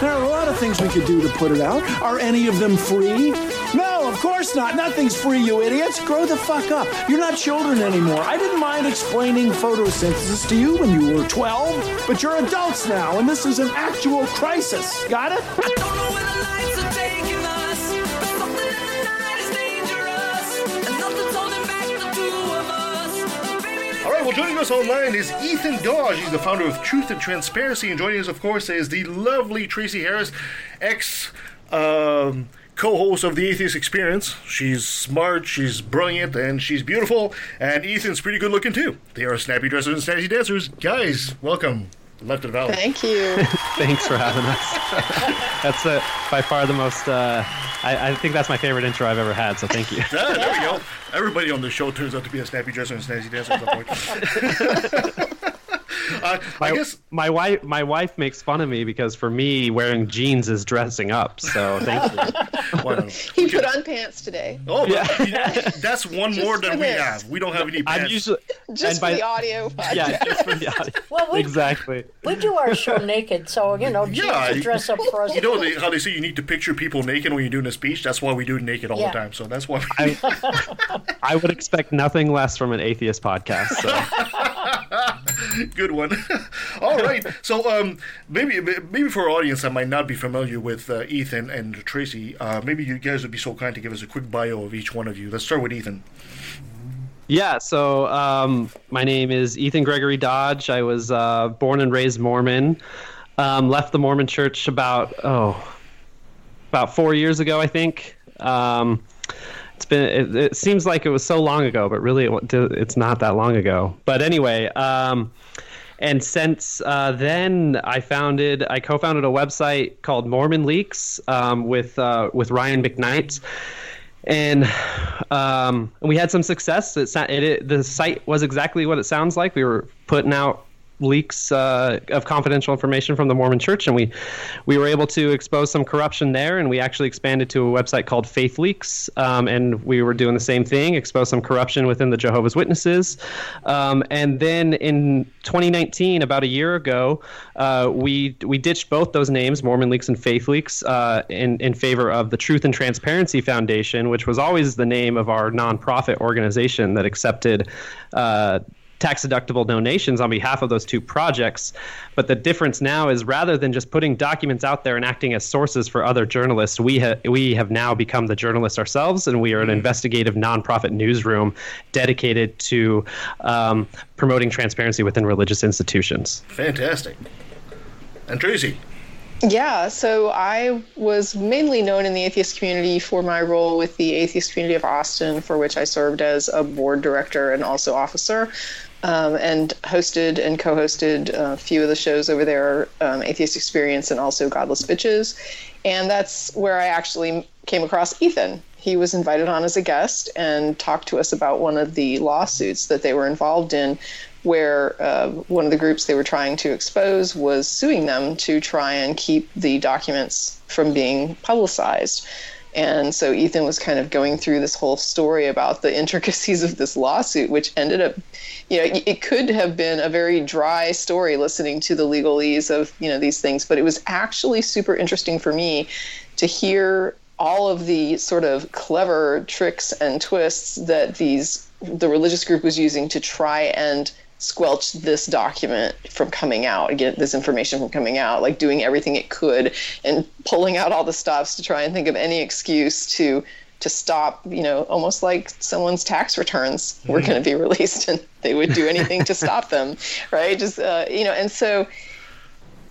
U: There are a lot of things we could do to put it out. Are any of them free? No, of course not. Nothing's free, you idiots. Grow the fuck up. You're not children anymore. I didn't mind explaining photosynthesis to you when you were 12, but you're adults now, and this is an actual crisis. Got it?
O: well, joining us online is Ethan Dodge. He's the founder of Truth and Transparency, and joining us, of course, is the lovely Tracie Harris, ex um, co-host of the Atheist Experience. She's smart, she's brilliant, and she's beautiful. And Ethan's pretty good looking too. They are snappy dressers and snazzy dancers. Guys, welcome. Left of the
V: Thank you.
W: Thanks for having us. that's uh, by far the most. Uh, I, I think that's my favorite intro I've ever had. So thank you.
O: Ah, there we go. Everybody on the show turns out to be a snappy dresser and snazzy dancer at some point. Uh, I,
W: my,
O: guess
W: my wife my wife makes fun of me because for me wearing jeans is dressing up. So thank you.
X: He put on pants today.
O: Oh, but that's one more than we
X: this.
O: have. We don't have any. Pants.
W: I'm usually
X: Just
W: and
X: for
W: by-
X: the audio.
W: yeah, just for the audio.
P: Well, we,
W: exactly.
P: we do our show naked, so you know, jeans
O: Yeah,
P: to dress up for us.
O: You know they, how they say you need to picture people naked when you're doing a speech. That's why we do it naked all
P: Yeah.
O: the time. So that's why.
W: I, I would expect nothing less from an atheist podcast. So.
O: Good one. All right. So, um, maybe maybe for our audience that might not be familiar with uh, Ethan and Tracie, uh, maybe you guys would be so kind to give us a quick bio of each one of you. Let's start with Ethan.
W: Yeah, so um, my name is Ethan Gregory Dodge. I was uh, born and raised Mormon. Um, left the Mormon Church about oh, about four years ago, I think. Um, it's been it, it seems like it was so long ago, but really it, it's not that long ago. But anyway, um, and since uh, then, I founded I co-founded a website called Mormon Leaks um, with uh, with Ryan McKnight and um, we had some success. It, it, the site was exactly what it sounds like. We were putting out leaks uh, of confidential information from the Mormon Church, and we we were able to expose some corruption there. And we actually expanded to a website called Faith Leaks, um, and we were doing the same thing, expose some corruption within the Jehovah's Witnesses. Um, and then in 2019, about a year ago, uh, we we ditched both those names, Mormon Leaks and Faith Leaks, uh, in in favor of the Truth and Transparency Foundation, which was always the name of our nonprofit organization that accepted. Tax deductible donations on behalf of those two projects. But the difference now is rather than just putting documents out there and acting as sources for other journalists, we ha- we have now become the journalists ourselves, and we are an investigative nonprofit newsroom dedicated to um, promoting transparency within religious institutions.
O: Fantastic. And Tracie.
X: Yeah, so I was mainly known in the atheist community for my role with the atheist community of Austin, for which I served as a board director and also officer, um, and hosted and co hosted a few of the shows over there um, Atheist Experience and also Godless Bitches. And that's where I actually came across Ethan. He was invited on as a guest and talked to us about one of the lawsuits that they were involved in where uh, one of the groups they were trying to expose was suing them to try and keep the documents from being publicized. And so Ethan was kind of going through this whole story about the intricacies of this lawsuit, which ended up, you know, it could have been a very dry story listening to the legalese of, you know, these things, but it was actually super interesting for me to hear all of the sort of clever tricks and twists that these the religious group was using to try and squelch this document from coming out get this information from coming out like doing everything it could and pulling out all the stops to try and think of any excuse to to stop you know almost like someone's tax returns were going to be released and they would do anything to stop them right just uh, you know and so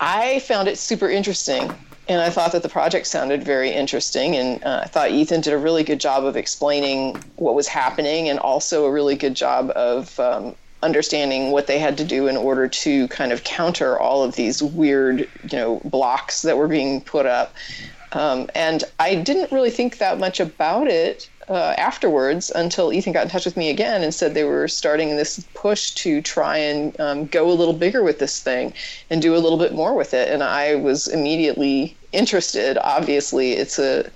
X: i found it super interesting and I thought that the project sounded very interesting, and uh, I thought Ethan did a really good job of explaining what was happening, and also a really good job of um, understanding what they had to do in order to kind of counter all of these weird, you know, blocks that were being put up. Um, and I didn't really think that much about it uh, afterwards until Ethan got in touch with me again and said they were starting this push to try and um, go a little bigger with this thing and do a little bit more with it. And I was immediately interested. Obviously, it's a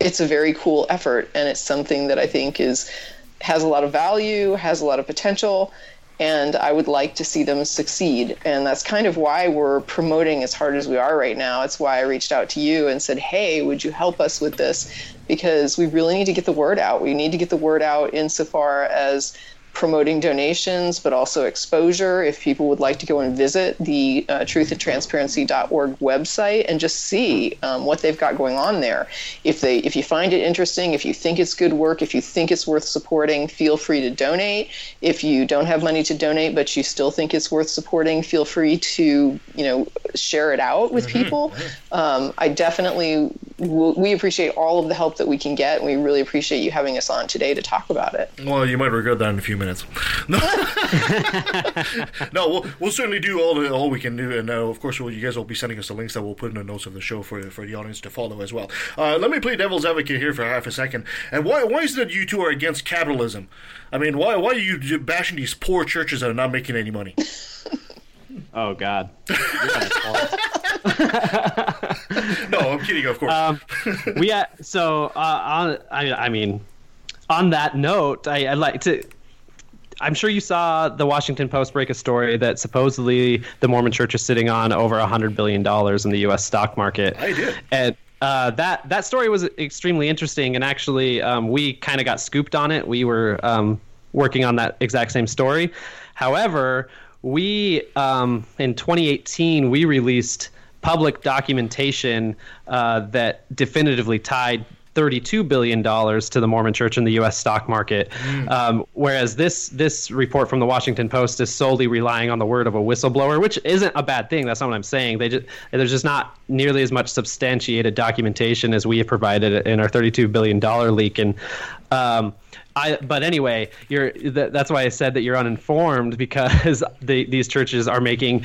X: it's a very cool effort, and it's something that I think is has a lot of value, has a lot of potential, and I would like to see them succeed. And that's kind of why we're promoting as hard as we are right now. It's why I reached out to you and said, "Hey, would you help us with this?" Because we really need to get the word out. We need to get the word out insofar as promoting donations, but also exposure. If people would like to go and visit the uh, truthandtransparency.org website and just see um, what they've got going on there. If they, if you find it interesting, if you think it's good work, if you think it's worth supporting, feel free to donate. If you don't have money to donate, but you still think it's worth supporting, feel free to, you know, share it out with people. Um, I definitely, will, we appreciate all of the help that we can get, and we really appreciate you having us on today to talk about it.
O: Well, you might regret that in a few minutes. No, no, we'll, we'll certainly do all the, all we can do, and uh, of course, we'll, you guys will be sending us the links that we'll put in the notes of the show for for the audience to follow as well. Uh, let me play devil's advocate here for half a second. And why why is it that you two are against capitalism? I mean, why why are you bashing these poor churches that are not making any money?
W: Oh God.
O: no, I'm kidding. Of course.
W: Um, we uh, so uh, on. I, I mean, on that note, I, I'd like to. I'm sure you saw the Washington Post break a story that supposedly the Mormon Church is sitting on over hundred billion dollars in the U.S. stock market.
O: I did.
W: And uh, that that story was extremely interesting, and actually, um, we kind of got scooped on it. We were um, working on that exact same story. However, we um, in 2018 we released public documentation uh, that definitively tied 32 billion dollars to the Mormon Church in the U.S. stock market, um, whereas this this report from the Washington Post is solely relying on the word of a whistleblower, which isn't a bad thing. That's not what I'm saying. They just there's just not nearly as much substantiated documentation as we have provided in our 32 billion dollar leak, and um, I, but anyway, you're th- that's why I said that you're uninformed because the, these churches are making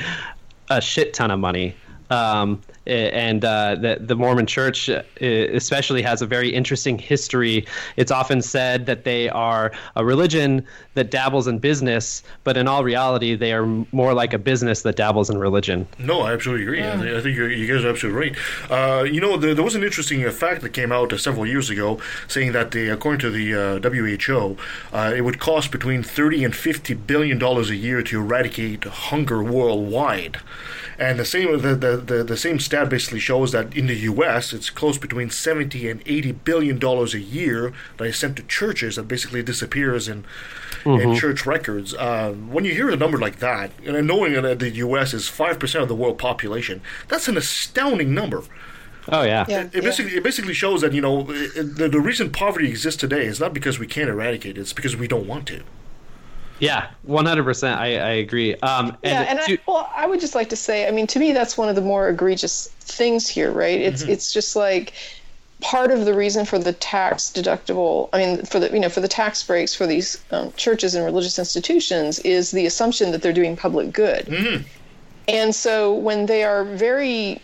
W: a shit ton of money. Um, and uh, the, the Mormon Church, uh, especially, has a very interesting history. It's often said that they are a religion that dabbles in business, but in all reality, they are more like a business that dabbles in religion.
O: No, I absolutely agree. I, think, I think you're, you guys are absolutely right. Uh, you know, there, there, was an interesting uh, fact that came out uh, several years ago saying that, the, according to the uh, WHO, it would cost between 30 and 50 billion dollars a year to eradicate hunger worldwide. And the same the, the, the, the, same stat basically shows that in the U.S. it's close between 70 and 80 billion dollars a year that is sent to churches that basically disappears in mm-hmm. in church records. Uh, when you hear a number like that, and knowing that the U.S. is five percent of the world population, that's an astounding number.
W: Oh yeah.
O: yeah it, it, basically it basically shows that you know the, the reason poverty exists today is not because we can't eradicate it; it's because we don't want to.
W: Yeah, one hundred percent. I I agree. Um,
X: and yeah, and to, I, well, I would just like to say, I mean, to me, that's one of the more egregious things here, right? It's mm-hmm. it's just like part of the reason for the tax deductible. I mean, for the you know for the tax breaks for these um, churches and religious institutions is the assumption that they're doing public good.
O: Mm-hmm.
X: And so when they are very,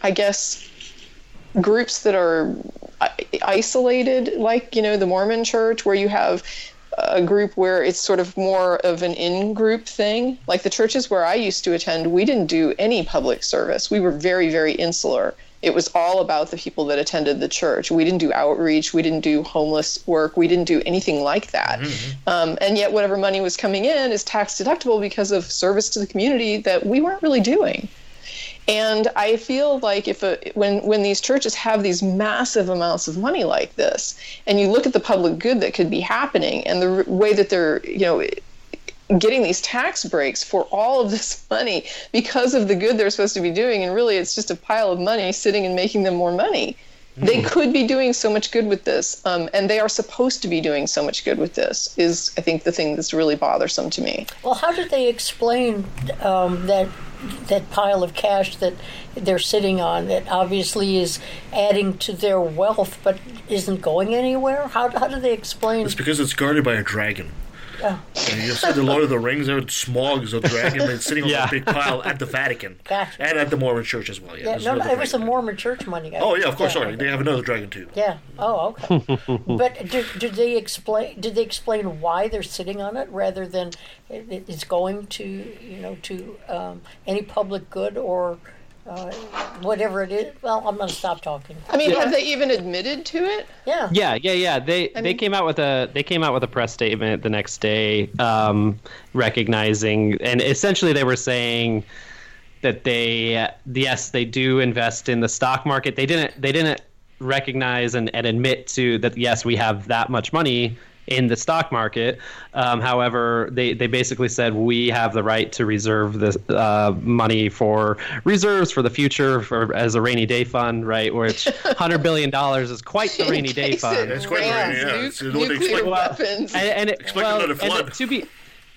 X: I guess, groups that are isolated, like you know the Mormon Church, where you have a group where it's sort of more of an in group thing. Like the churches where I used to attend, we didn't do any public service. We were very, very insular. It was all about the people that attended the church. We didn't do outreach. We didn't do homeless work. We didn't do anything like that. Mm-hmm. Um, and yet, whatever money was coming in is tax deductible because of service to the community that we weren't really doing. And I feel like if a, when when these churches have these massive amounts of money like this, and you look at the public good that could be happening, and the way that they're you know getting these tax breaks for all of this money because of the good they're supposed to be doing, and really it's just a pile of money sitting and making them more money. They hmm. could be doing so much good with this, um, and they are supposed to be doing so much good with this. Is I think the thing that's really bothersome to me.
P: Well, how did they explain um, that that pile of cash that they're sitting on that obviously is adding to their wealth but isn't going anywhere? How, how do they explain?
O: It's because it's guarded by a dragon.
P: Yeah.
O: You see the Lord of the Rings there, Smaug is a dragon that's sitting on yeah. a big pile at the Vatican.
P: Gotcha.
O: And at the Mormon church as well.
P: Yeah, yeah no, no it was a Mormon church money.
O: Oh, yeah, of course, yeah. sorry. They have another dragon too.
P: Yeah. Oh, okay. but did, did they explain did they explain why they're sitting on it rather than it's going to, you know, to um, any public good or uh, whatever it is. Well, I'm going to stop talking.
X: I mean, yeah. have they even admitted to it?
P: Yeah.
W: Yeah, yeah, yeah. They I they mean, came out with a they came out with a press statement the next day, um, recognizing and essentially they were saying that they yes they do invest in the stock market. They didn't they didn't recognize and, and admit to that yes we have that much money in the stock market. Um, however, they, they basically said we have the right to reserve the uh, money for reserves for the future for as a rainy day fund, right? Which hundred billion dollars is quite the rainy day fund.
O: It's quite rainy, yeah. It's nuclear
X: weapons.
W: And, and, it, well, and to be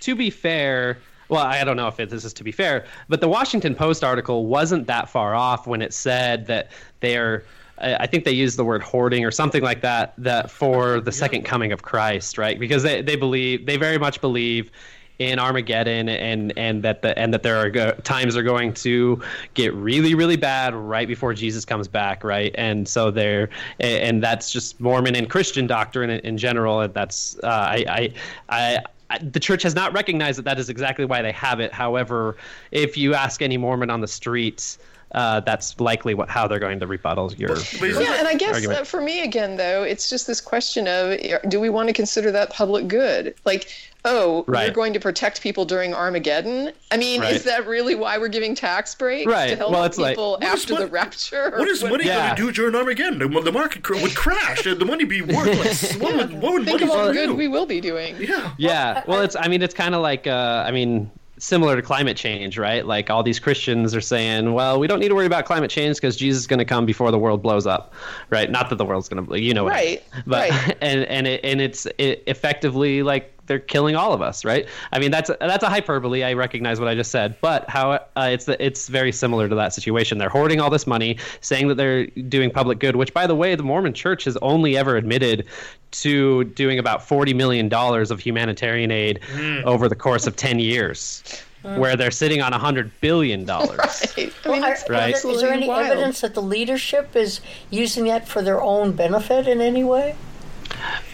W: to be fair. Well, I don't know if it, this is to be fair, but the Washington Post article wasn't that far off when it said that they're I think they use the word hoarding or something like that that for the second coming of Christ, right? Because they, they believe they very much believe in Armageddon and and that the and that there are go- times are going to get really really bad right before Jesus comes back, right? And so they're and that's just Mormon and Christian doctrine in, in general. And that's uh, I I I I- the church has not recognized that that is exactly why they have it. However, if you ask any Mormon on the streets, uh, that's likely what how they're going to rebuttal your, your
X: yeah, and I guess
W: argument.
X: uh, for me again though, it's just this question of uh, do we want to consider that public good? Like, oh, we're
W: Right.
X: going to protect people during Armageddon. I mean,
W: Right.
X: is that really why we're giving tax breaks
W: Right.
X: to help
W: Well, it's like-
X: people
O: What is
X: after the rapture?
O: What is money
W: Yeah.
O: going to do during Armageddon? The, the market cr- would crash. The money be worthless. What would, what would
X: Think
O: money
X: of all the
O: do?
X: good we will be doing.
O: Yeah.
W: Yeah. Well, it's I mean it's kind of like uh, I mean similar to climate change, right? Like all these Christians are saying, well, we don't need to worry about climate change because Jesus is going to come before the world blows up, right? Not that the world's going to, you know, what I mean.
X: Right,
W: But
X: right.
W: and and it, and it's it effectively like they're killing all of us, right? I mean that's that's a hyperbole. I recognize what I just said, but how uh, it's it's very similar to that situation. They're hoarding all this money, saying that they're doing public good. Which, by the way, the Mormon Church has only ever admitted to doing about forty million dollars of humanitarian aid
P: Mm.
W: over the course of ten years. Where they're sitting on a hundred billion dollars,
P: Well, are-
W: Right.
P: is there any
X: wild.
P: evidence that the leadership is using that for their own benefit in any way?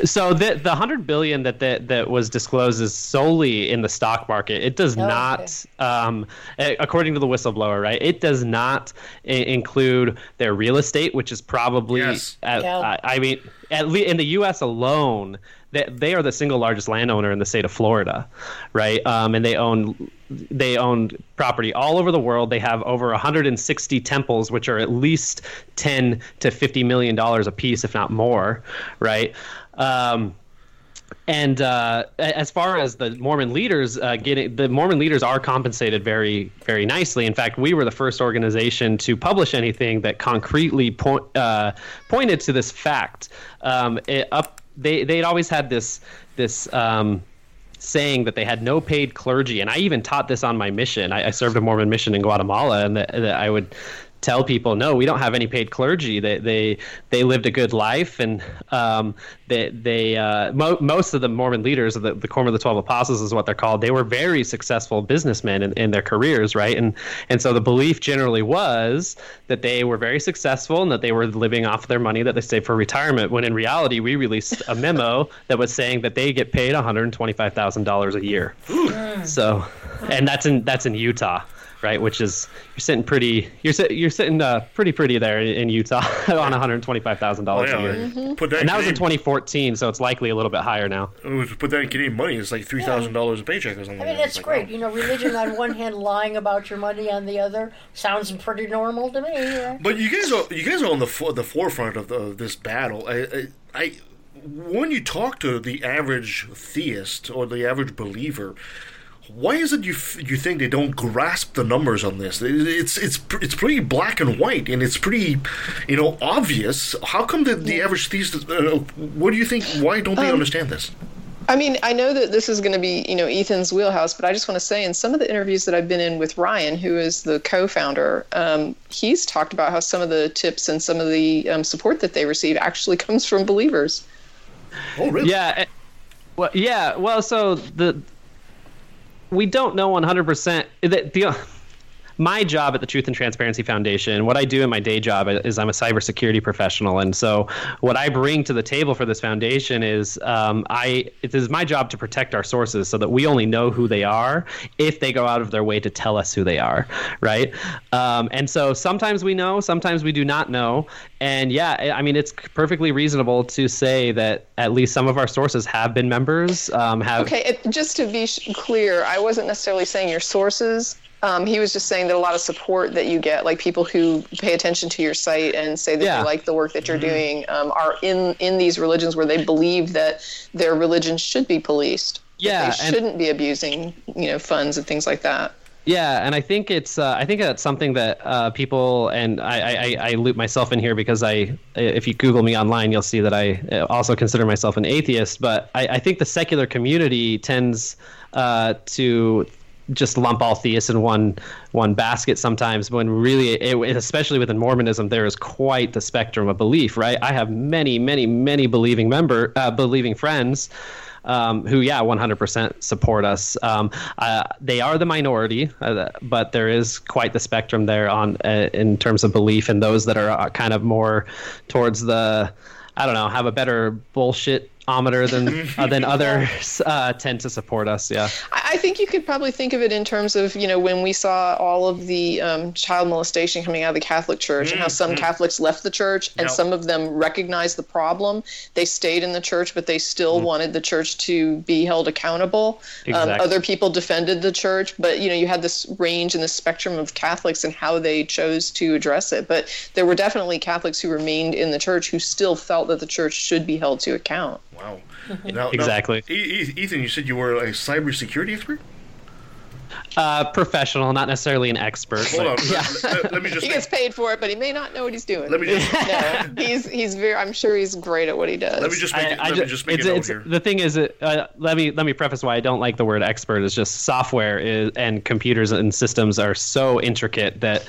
W: So the the hundred billion that, that that was disclosed is solely in the stock market. It does
P: Oh,
W: not, um, according to the whistleblower, right? It does not i- include their real estate, which is probably,
O: Yes.
W: at,
P: Yeah.
W: I, I mean, at least in the U.S. alone, that they are the single largest landowner in the state of Florida, right? Um, and they own they own property all over the world. They have over 160 temples, which are at least 10 to 50 million dollars a piece, if not more, right? Um, and uh, as far as the Mormon leaders uh, getting, the Mormon leaders are compensated very, very nicely. In fact, we were the first organization to publish anything that concretely point, uh, pointed to this fact. Um, it, up, they they'd always had this this. Um, saying that they had no paid clergy and i even taught this on my mission. I, I served a mormon mission in guatemala and that, that i would tell people no we don't have any paid clergy. They they they lived a good life and um, they they uh, mo- most of the mormon leaders of the, the quorum of the 12 apostles is what they're called they were very successful businessmen in, in their careers right? And and so the belief generally was that they were very successful and that they were living off their money that they saved for retirement when in reality we released a memo that was saying that they get paid $125000 a year. So and that's in that's in utah right which is you're sitting pretty you're sit, you're sitting uh, pretty pretty there in, in utah on $125000
O: Oh,
W: a year
O: Mhm. Put that
W: and that was in 2014 so it's likely a little bit higher now
O: To put that in Canadian money, it's like three thousand dollars a paycheck or something.
P: I mean, that's
O: It's like,
P: great. You know, religion on one hand, lying about your money on the other sounds pretty normal to me. yeah.
O: But you guys are you guys are on the fo- the forefront of, the, of this battle. I, I, I when you talk to the average theist or the average believer, why is it you f- you think they don't grasp the numbers on this? It's it's pr- it's pretty black and white, and it's pretty you know obvious. How come the, the average theist? Uh, what do you think? Why don't they
X: Um,
O: understand this?
X: I mean, I know that this is going to be, you know, Ethan's wheelhouse, but I just want to say in some of the interviews that I've been in with Ryan, who is the co-founder, um, he's talked about how some of the tips and some of the um, support that they receive actually comes from believers.
O: Oh, really?
W: Yeah. eh, Well, yeah. Well, so the we don't know 100% that the my job at the Truth and Transparency Foundation, what I do in my day job is I'm a cybersecurity professional, and so what I bring to the table for this foundation is um, I it is my job to protect our sources so that we only know who they are if they go out of their way to tell us who they are, right? Um, and so sometimes we know, sometimes we do not know, and yeah, I mean it's perfectly reasonable to say that at least some of our sources have been members, um, have
X: Okay, it, just to be clear, I wasn't necessarily saying your sources. Um, he was just saying that a lot of support that you get, like people who pay attention to your site and say that
W: Yeah.
X: they like the work that you're doing, um, are in in these religions where they believe that their religion should be policed.
W: Yeah,
X: they shouldn't be abusing, you know, funds and things like that.
W: Yeah, and I think it's uh, I think that's something that uh, people and I, I, I- I loop myself in here because I if you Google me online you'll see that I uh, also consider myself an atheist. But I, I think the secular community tends uh, to just lump all theists in one one basket sometimes when really it, especially within mormonism there is quite the spectrum of belief right i have many many many believing member uh, believing friends um, who, yeah, 100% support us. Um, uh, they are the minority, uh, but there is quite the spectrum there on uh, in terms of belief, and those that are uh, kind of more towards the I don't know, have a better bullshit ometer than uh, than others uh, tend to support us. Yeah.
X: I I think you could probably think of it in terms of, you know, when we saw all of the um, child molestation coming out of the Catholic Church and how some
Y: Mhm.
X: Catholics left the church and
Y: Yep.
X: some of them recognized the problem. They stayed in the church, but they still wanted the church to be held accountable. Um, other people defended the church, but, you know, you had this range and this spectrum of Catholics and how they chose to address it. But there were definitely Catholics who remained in the church who still felt that the church should be held to account.
O: Wow. Now- now,
W: Exactly.
O: E- Ethan, you said you were a cybersecurity expert.
W: Uh, professional, not necessarily an expert.
O: Hold
W: but-
O: on.
W: Yeah.
O: Let, let me just.
X: he gets paid for it, but he may not know what he's doing.
O: Let me just.
X: no, he's he's very. I'm sure he's great at what he does.
O: Let me just make. it,
W: I
O: let
W: ju-
O: me just make
W: it's,
O: a note
W: it's-
O: here.
W: The thing is, uh, let me let me preface why I don't like the word expert. Is just software is, and computers and systems are so intricate that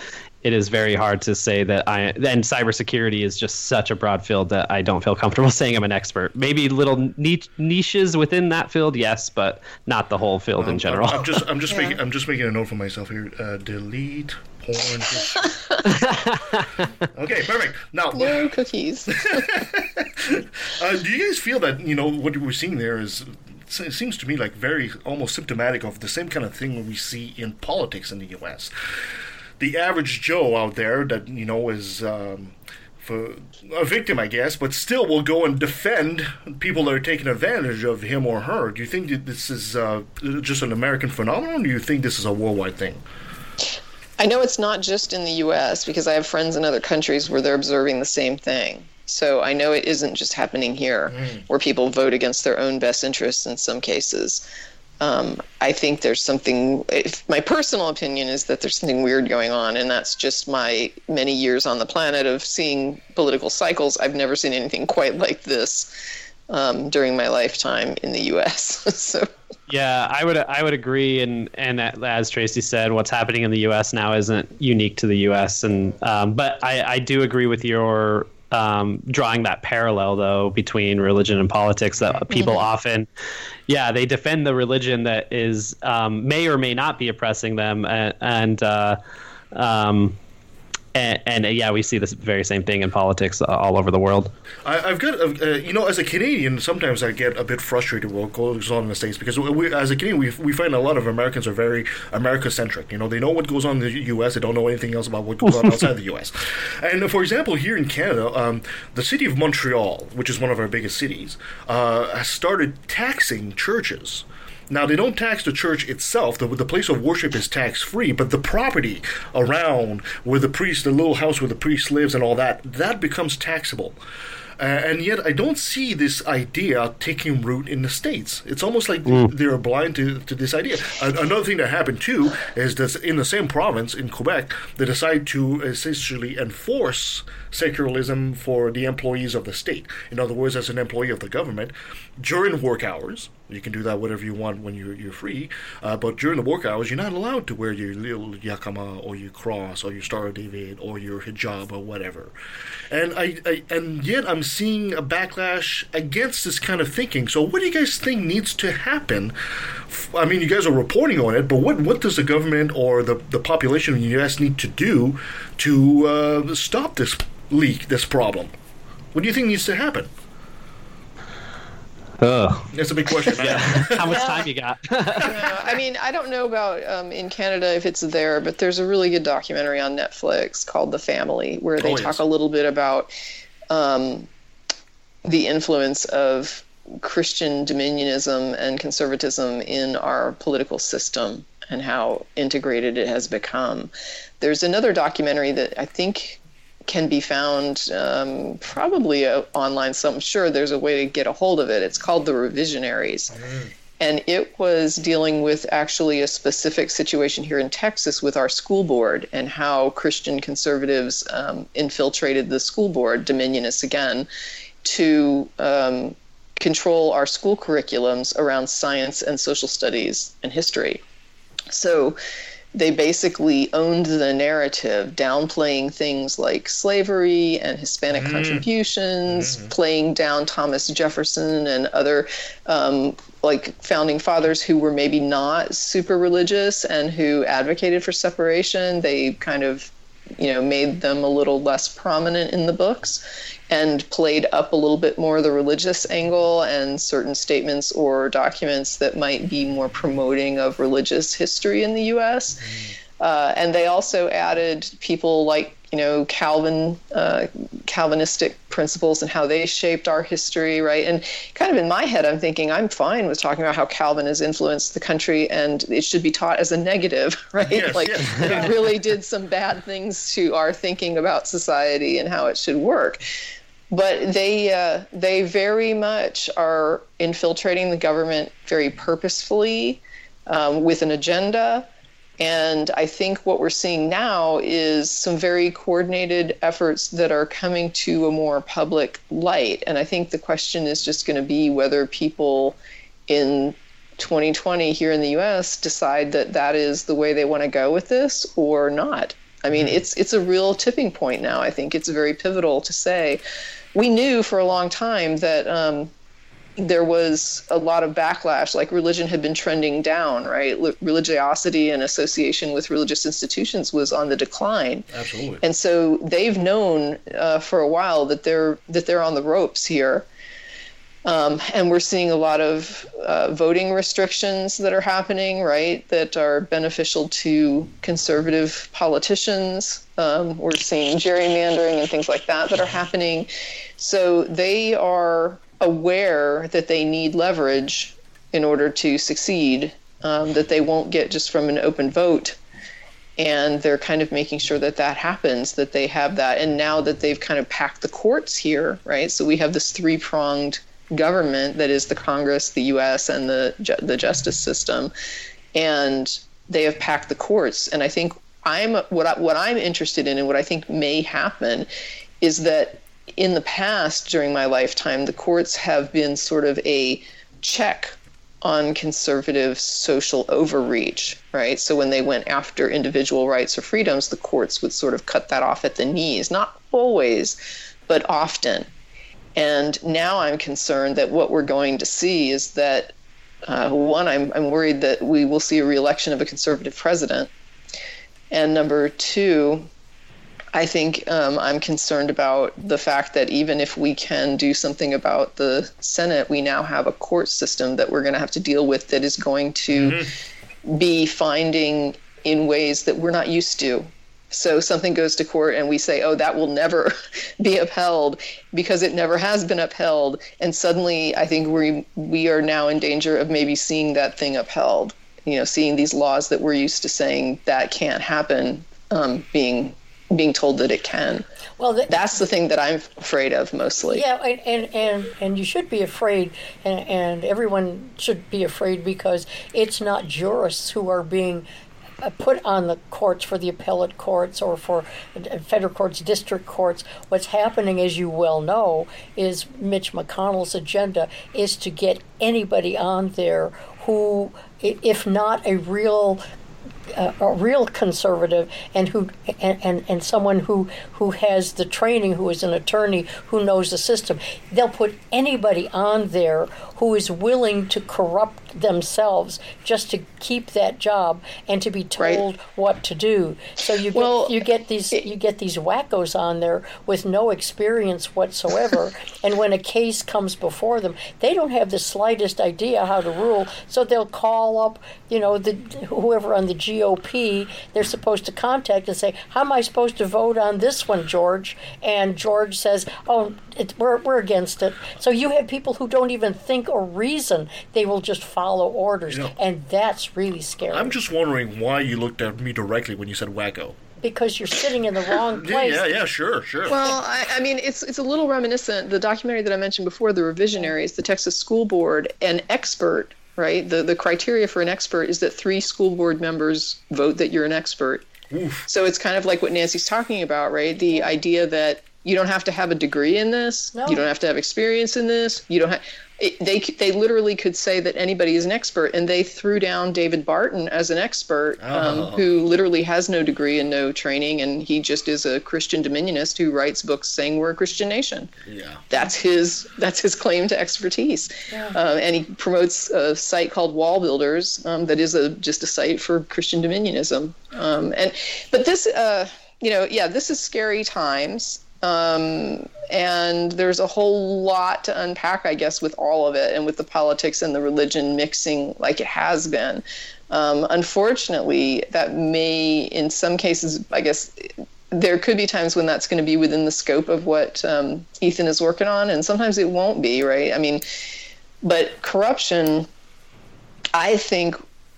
W: it is very hard to say that I. And cybersecurity is just such a broad field that I don't feel comfortable saying I'm an expert. Maybe little niche, niches within that field, yes, but not the whole field in general.
O: I'm just. I'm just
X: Yeah.
O: making. I'm just making a note for myself here. Uh, delete porn. okay, perfect. Now,
X: No cookies.
O: uh, do you guys feel that you know what we're seeing there is? It seems to me like very almost symptomatic of the same kind of thing we see in politics in the U.S. The average Joe out there that you know is. Um, for a victim, I guess, but still will go and defend people that are taking advantage of him or her. Do you think that this is uh, just an American phenomenon, or do you think this is a worldwide thing?
X: I know it's not just in the U.S. because I have friends in other countries where they're observing the same thing. So I know it isn't just happening here, where people vote against their own best interests in some cases. Um, I think there's something. If, my personal opinion is that there's something weird going on, and that's just my many years on the planet of seeing political cycles. I've never seen anything quite like this um, during my lifetime in the U.S. so
W: Yeah, I would I would agree, and and as Tracie said, what's happening in the U.S. now isn't unique to the U.S. and um, but I, I do agree with your um, drawing that parallel though between religion and politics that people
X: Mhm.
W: often, yeah, they defend the religion that is um, may or may not be oppressing them, and, and uh, um, and, and uh, yeah, we see this very same thing in politics all over the world.
O: I, I've got, uh, you know, as a Canadian, sometimes I get a bit frustrated with what goes on in the States because we, as a Canadian, we, we find a lot of Americans are very America-centric. You know, they know what goes on in the U.S., they don't know anything else about what goes on outside the U.S. And uh, for example, here in Canada, um, the city of Montreal, which is one of our biggest cities, uh, has started taxing churches. Now they don't tax the church itself. The, the place of worship is tax free, but the property around where the priest, the little house where the priest lives, and all that, that becomes taxable. Uh, and yet, I don't see this idea taking root in the states. It's almost like they're blind to, to this idea. A- another thing that happened too is that in the same province in Quebec, they decide to essentially enforce secularism for the employees of the state. In other words, as an employee of the government, during work hours, you can do that whatever you want when you're you're free. Uh, but during the work hours, you're not allowed to wear your little yakama or your cross or your Star of David or your hijab or whatever. And I, I and yet I'm seeing a backlash against this kind of thinking. So what do you guys think needs to happen? I mean, you guys are reporting on it, but what what does the government or the the population in the U.S. need to do to uh, stop this leak, this problem? What do you think needs to happen?
W: Ugh.
O: That's a big question.
W: Yeah. How much time you got?
X: Yeah, I mean, I don't know about um, in Canada if it's there, but there's a really good documentary on Netflix called The Family where they
Y: Oh,
X: talk a little bit about um, the influence of Christian dominionism and conservatism in our political system and how integrated it has become. There's another documentary that I think can be found um, probably uh, online. So I'm sure there's a way to get a hold of it. It's called The Revisionaries and it was dealing with actually a specific situation here in Texas with our school board and how Christian conservatives um, infiltrated the school board, Dominionists again, to um, control our school curriculums around science and social studies and history. So they basically owned the narrative, downplaying things like slavery and Hispanic
Y: Mm.
X: contributions, playing down Thomas Jefferson and other um, like founding fathers who were maybe not super religious and who advocated for separation. They kind of you know made them a little less prominent in the books and played up a little bit more the religious angle and certain statements or documents that might be more promoting of religious history in the U.S. Uh, and they also added people like you know Calvin, uh, Calvinistic principles and how they shaped our history, right? And kind of in my head, I'm thinking I'm fine with talking about how Calvin has influenced the country, and it should be taught as a negative, right?
O: Yes,
X: like
O: yes.
X: it really did some bad things to our thinking about society and how it should work but they uh, they very much are infiltrating the government very purposefully um, with an agenda. And I think what we're seeing now is some very coordinated efforts that are coming to a more public light. And I think the question is just going to be whether people in 2020 here in the US decide that that is the way they want to go with this or not. I mean, it's it's a real tipping point now. I think it's very pivotal to say. We knew for a long time that um, there was a lot of backlash. Like religion had been trending down, right? L- religiosity and association with religious institutions was on the decline.
O: Absolutely.
X: And so they've known uh, for a while that they're that they're on the ropes here. Um, and we're seeing a lot of uh, voting restrictions that are happening, right, that are beneficial to conservative politicians. Um, we're seeing gerrymandering and things like that that are happening. So they are aware that they need leverage in order to succeed, um, that they won't get just from an open vote. And they're kind of making sure that that happens, that they have that. And now that they've kind of packed the courts here, right? So we have this three pronged government that is the Congress, the U.S., and the ju- the justice system, and they have packed the courts. And I think I'm what I, what I'm interested in, and what I think may happen, is that in the past during my lifetime, the courts have been sort of a check on conservative social overreach, right? So when they went after individual rights or freedoms, the courts would sort of cut that off at the knees. Not always, but often. And now I'm concerned that what we're going to see is that uh, one, I'm, I'm worried that we will see a reelection of a conservative president. And number two, I think um, I'm concerned about the fact that even if we can do something about the Senate, we now have a court system that we're going to have to deal with that is going to be finding in ways that we're not used to. So something goes to court and we say, oh, that will never be upheld because it never has been upheld. And suddenly I think we, we are now in danger of maybe seeing that thing upheld. You know, seeing these laws that we're used to saying that can't happen um, being being told that it can.
P: Well, the,
X: that's the thing that I'm afraid of mostly.
P: Yeah, and and and, and you should be afraid, and, and everyone should be afraid because it's not jurists who are being put on the courts for the appellate courts or for uh, federal courts, district courts. What's happening, as you well know, is Mitch McConnell's agenda is to get anybody on there who, if not a real uh, a real conservative and who and, and, and someone who who has the training who is an attorney who knows the system they'll put anybody on there who is willing to corrupt themselves just to keep that job and to be told what to do. So you get you get these you get these wackos on there with no experience whatsoever. And when a case comes before them they don't have the slightest idea how to rule. So they'll call up you know the whoever on the GOP they're supposed to contact and say how am I supposed to vote on this one George? And George says oh it, we're, we're against it so you have people who don't even think or reason they will just follow orders
O: You know-
P: and that's really scary
O: I'm just wondering why you looked at me directly when you said wacko.
P: because you're sitting in the wrong
O: Yeah,
P: place
O: yeah, yeah, sure, sure.
X: Well, I, I mean, it's it's a little reminiscent. The documentary that I mentioned before, the Revisionaries, the Texas School Board, an expert, right? The the criteria for an expert is that three school board members vote that you're an expert. So it's kind of like what Nancy's talking about, right? The idea that you don't have to have a degree in this,
P: No.
X: you don't have to have experience in this, you don't have. It, they they literally could say that anybody is an expert, and they threw down David Barton as an expert, um,
O: Oh.
X: who literally has no degree and no training, and he just is a Christian dominionist who writes books saying we're a Christian nation.
O: Yeah.
X: That's his that's his claim to expertise, um, and he promotes a site called WallBuilders um, that is a just a site for Christian dominionism. Um, and but this, uh, you know, yeah, this is scary times. Um, and there's a whole lot to unpack, I guess, with all of it and with the politics and the religion mixing like it has been. Um, unfortunately, that may, in some cases, I guess, there could be times when that's going to be within the scope of what um, Ethan is working on, and sometimes it won't be, right? I mean, but corruption, I think,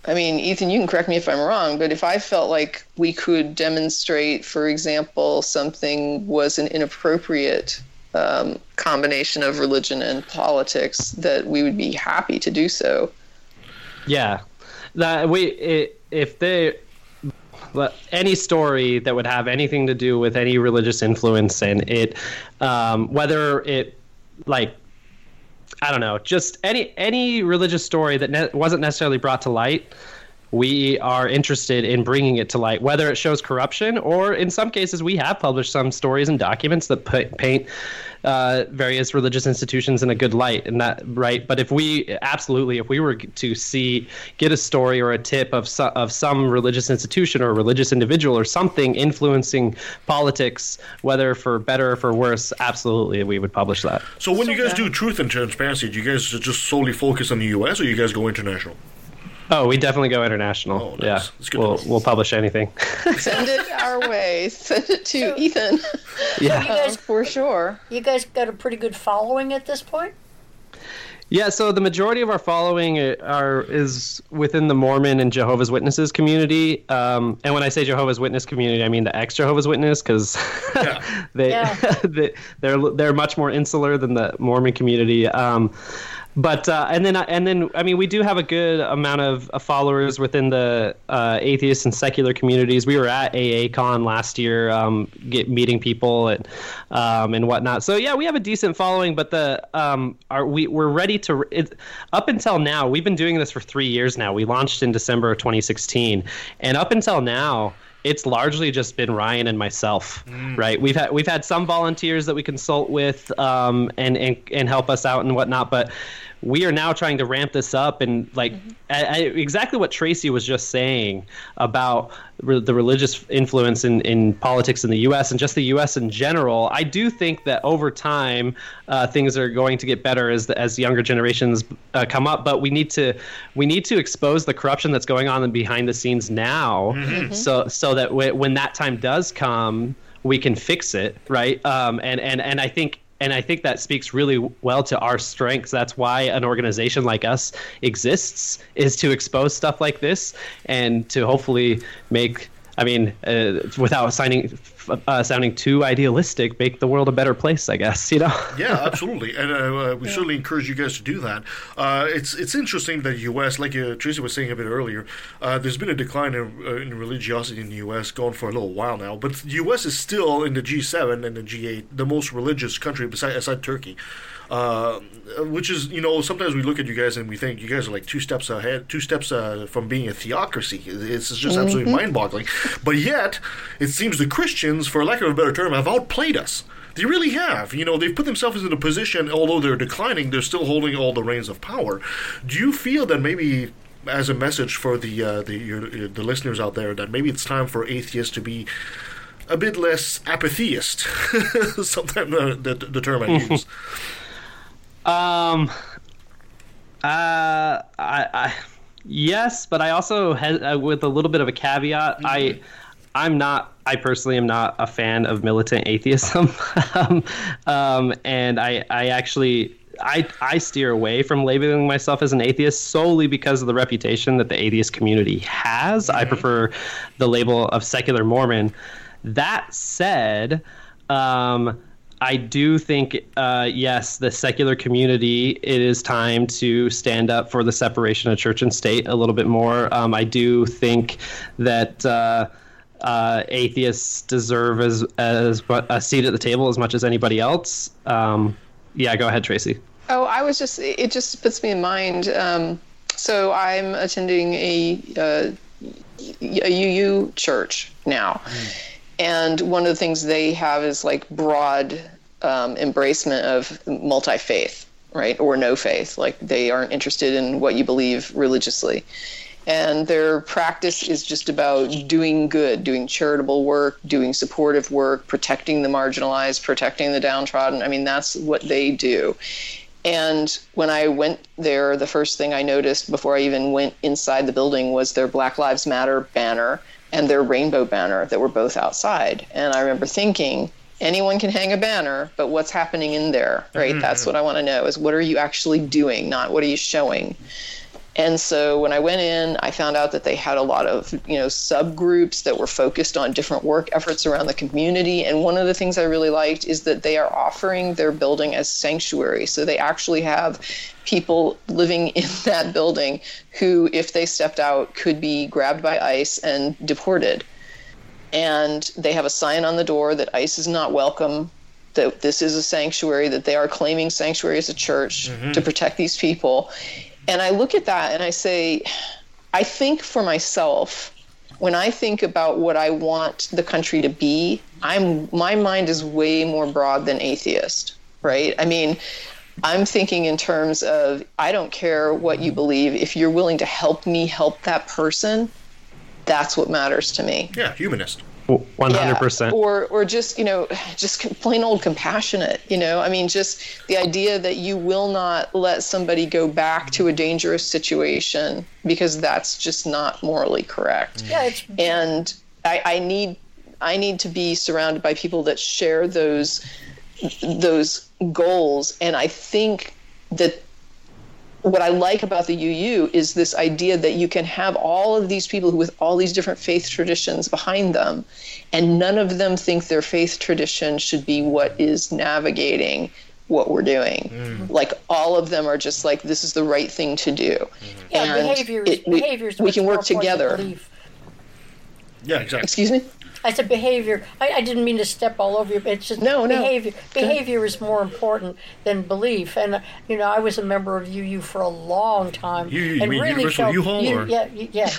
X: I mean, Ethan, you can correct me if I'm wrong, but if I felt like we could demonstrate, for example, something was an inappropriate um, combination of religion and politics, that we would be happy to do so.
W: Yeah, that we if they any story that would have anything to do with any religious influence and it um, whether it like i don't know. Just any any religious story that ne- wasn't necessarily brought to light we are interested in bringing it to light whether it shows corruption or in some cases we have published some stories and documents that paint uh, various religious institutions in a good light and that right but if we absolutely if we were to see get a story or a tip of so, of some religious institution or religious individual or something influencing politics whether for better or for worse absolutely we would publish that
O: So when you guys do truth and transparency, do you guys just solely focus on the U.S. or you guys go international?
W: Oh we definitely go international yeah we'll, we'll publish anything
X: Send it our way. Send it to Ethan.
W: Yeah.
P: You guys,
X: for sure.
P: You guys got a pretty good following at this point.
W: Yeah, so the majority of our following are is within the Mormon and Jehovah's Witnesses community. Um, and when I say Jehovah's Witness community, I mean the ex Jehovah's Witness because they, they they're they're much more insular than the Mormon community. Um, but uh, and then and then I mean we do have a good amount of uh, followers within the uh, atheist and secular communities. We were at AACon last year, um, get meeting people and um, and whatnot. So yeah, we have a decent following. But the um, are we we're ready to it, up until now we've been doing this for three years now. We launched in December of 2016, and up until now it's largely just been Ryan and myself, right? We've had we've had some volunteers that we consult with um, and, and and help us out and whatnot, but we are now trying to ramp this up and like I, I, exactly what Tracie was just saying about re- the religious influence in, in politics in the U.S. and just the U.S. in general. I do think that over time uh, things are going to get better as the, as younger generations uh, come up, but we need to we need to expose the corruption that's going on behind the scenes now,
N: Mhm.
W: so so that w- when that time does come, we can fix it, right? Um, and and and I think and I think that speaks really well to our strengths. That's why an organization like us exists, is to expose stuff like this and to hopefully make. I mean, uh, without signing, uh, sounding too idealistic, make the world a better place. I guess you know.
O: yeah, absolutely, and uh, uh, we certainly encourage you guys to do that. Uh, it's it's interesting that the U.S., like uh, Tracie was saying a bit earlier, uh, there's been a decline in, uh, in religiosity in the U.S. going for a little while now, but the U.S. is still in the G7 and the G8 the most religious country beside aside Turkey. Uh, which is, you know, sometimes we look at you guys and we think you guys are like two steps ahead, two steps uh, from being a theocracy. It's just absolutely
N: Mhm.
O: mind-boggling. But yet, it seems the Christians, for lack of a better term, have outplayed us. They really have. You know, they've put themselves in a position, although they're declining, they're still holding all the reins of power. Do you feel that maybe, as a message for the uh, the your, the listeners out there, that maybe it's time for atheists to be a bit less apatheist? Sometimes the, the term I use.
W: Um. Uh. I. I yes, but I also had uh, with a little bit of a caveat. I. I'm not. I personally am not a fan of militant atheism, um, um, and I. I actually. I, I steer away from labeling myself as an atheist solely because of the reputation that the atheist community has. I prefer the label of secular Mormon. That said, um, I do think, uh, yes, the secular community, it is time to stand up for the separation of church and state a little bit more. Um, I do think that. Uh, uh, atheists deserve as as a seat at the table as much as anybody else. Um, yeah, go ahead, Tracie.
X: Oh, I was just, it just puts me in mind. Um, so I'm attending a, uh, a UU church now. And one of the things they have is like broad um, embracement of multi faith, right? Or no faith. Like they aren't interested in what you believe religiously. and their practice is just about doing good, doing charitable work, doing supportive work, protecting the marginalized, protecting the downtrodden. I mean, that's what they do. And when I went there, the first thing I noticed before I even went inside the building was their Black Lives Matter banner and their rainbow banner that were both outside. And I remember thinking, anyone can hang a banner, but what's happening in there, right?
Y: Mhm.
X: That's what I want to know is what are you actually doing, not what are you showing. And so when I went in, I found out that they had a lot of, you know, subgroups that were focused on different work efforts around the community. And one of the things I really liked is that they are offering their building as sanctuary. So they actually have people living in that building who, if they stepped out, could be grabbed by ICE and deported. And they have a sign on the door that ICE is not welcome, that this is a sanctuary, that they are claiming sanctuary as a church
Y: Mhm.
X: to protect these people. And I look at that and I say, I think for myself, when I think about what I want the country to be, I'm my mind is way more broad than atheist, right? I mean, I'm thinking in terms of I don't care what you believe. If you're willing to help me help that person, that's what matters to me.
O: Yeah, humanist.
W: One hundred percent.
X: Or, or just you know, just plain old compassionate. You know, I mean, just the idea that you will not let somebody go back to a dangerous situation because that's just not morally correct. Mm.
P: Yeah, it's
X: and I, I need I need to be surrounded by people that share those those goals. And I think that what I like about the UU is this idea that you can have all of these people with all these different faith traditions behind them, and none of them think their faith tradition should be what is navigating what we're doing. Mm. Like all of them are just like this is the right thing to do.
P: Yeah,
X: and
P: behavior is-
X: it- we,
P: behavior
X: we can work together.
P: belief.
O: Yeah, exactly.
X: Excuse me.
P: I said behavior. I, I didn't mean to step all over you. But it's just
X: No, no.
P: behavior.
X: Go.
P: Behavior is more important than belief. And uh, you know, I was a member of UU for a long time.
O: UU, you
P: and
O: mean
P: really
O: Universal
P: felt,
O: U-Haul,
P: you-
O: or?
P: Yeah, you- yeah,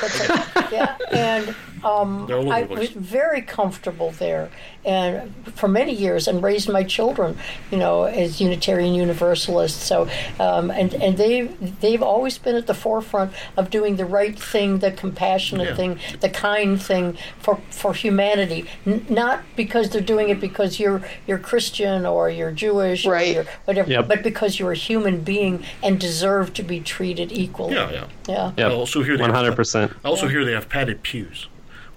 P: that's it. yeah. And um,
O: They're all over
P: I was very comfortable there, and for many years, and raised my children, you know, as Unitarian Universalists. So, um, and and they they've always been at the forefront of doing the right thing, the compassionate
Y: Yeah.
P: thing, the kind thing for for humanity. N- not because they're doing it because you're you're Christian or you're Jewish or you're whatever,
O: Yep.
P: but because you're a human being and deserve to be treated equally.
O: Yeah, yeah.
P: Yeah.
W: Yep.
O: I also hear they
W: one
O: have-
W: hundred percent.
O: I also hear they have padded pews.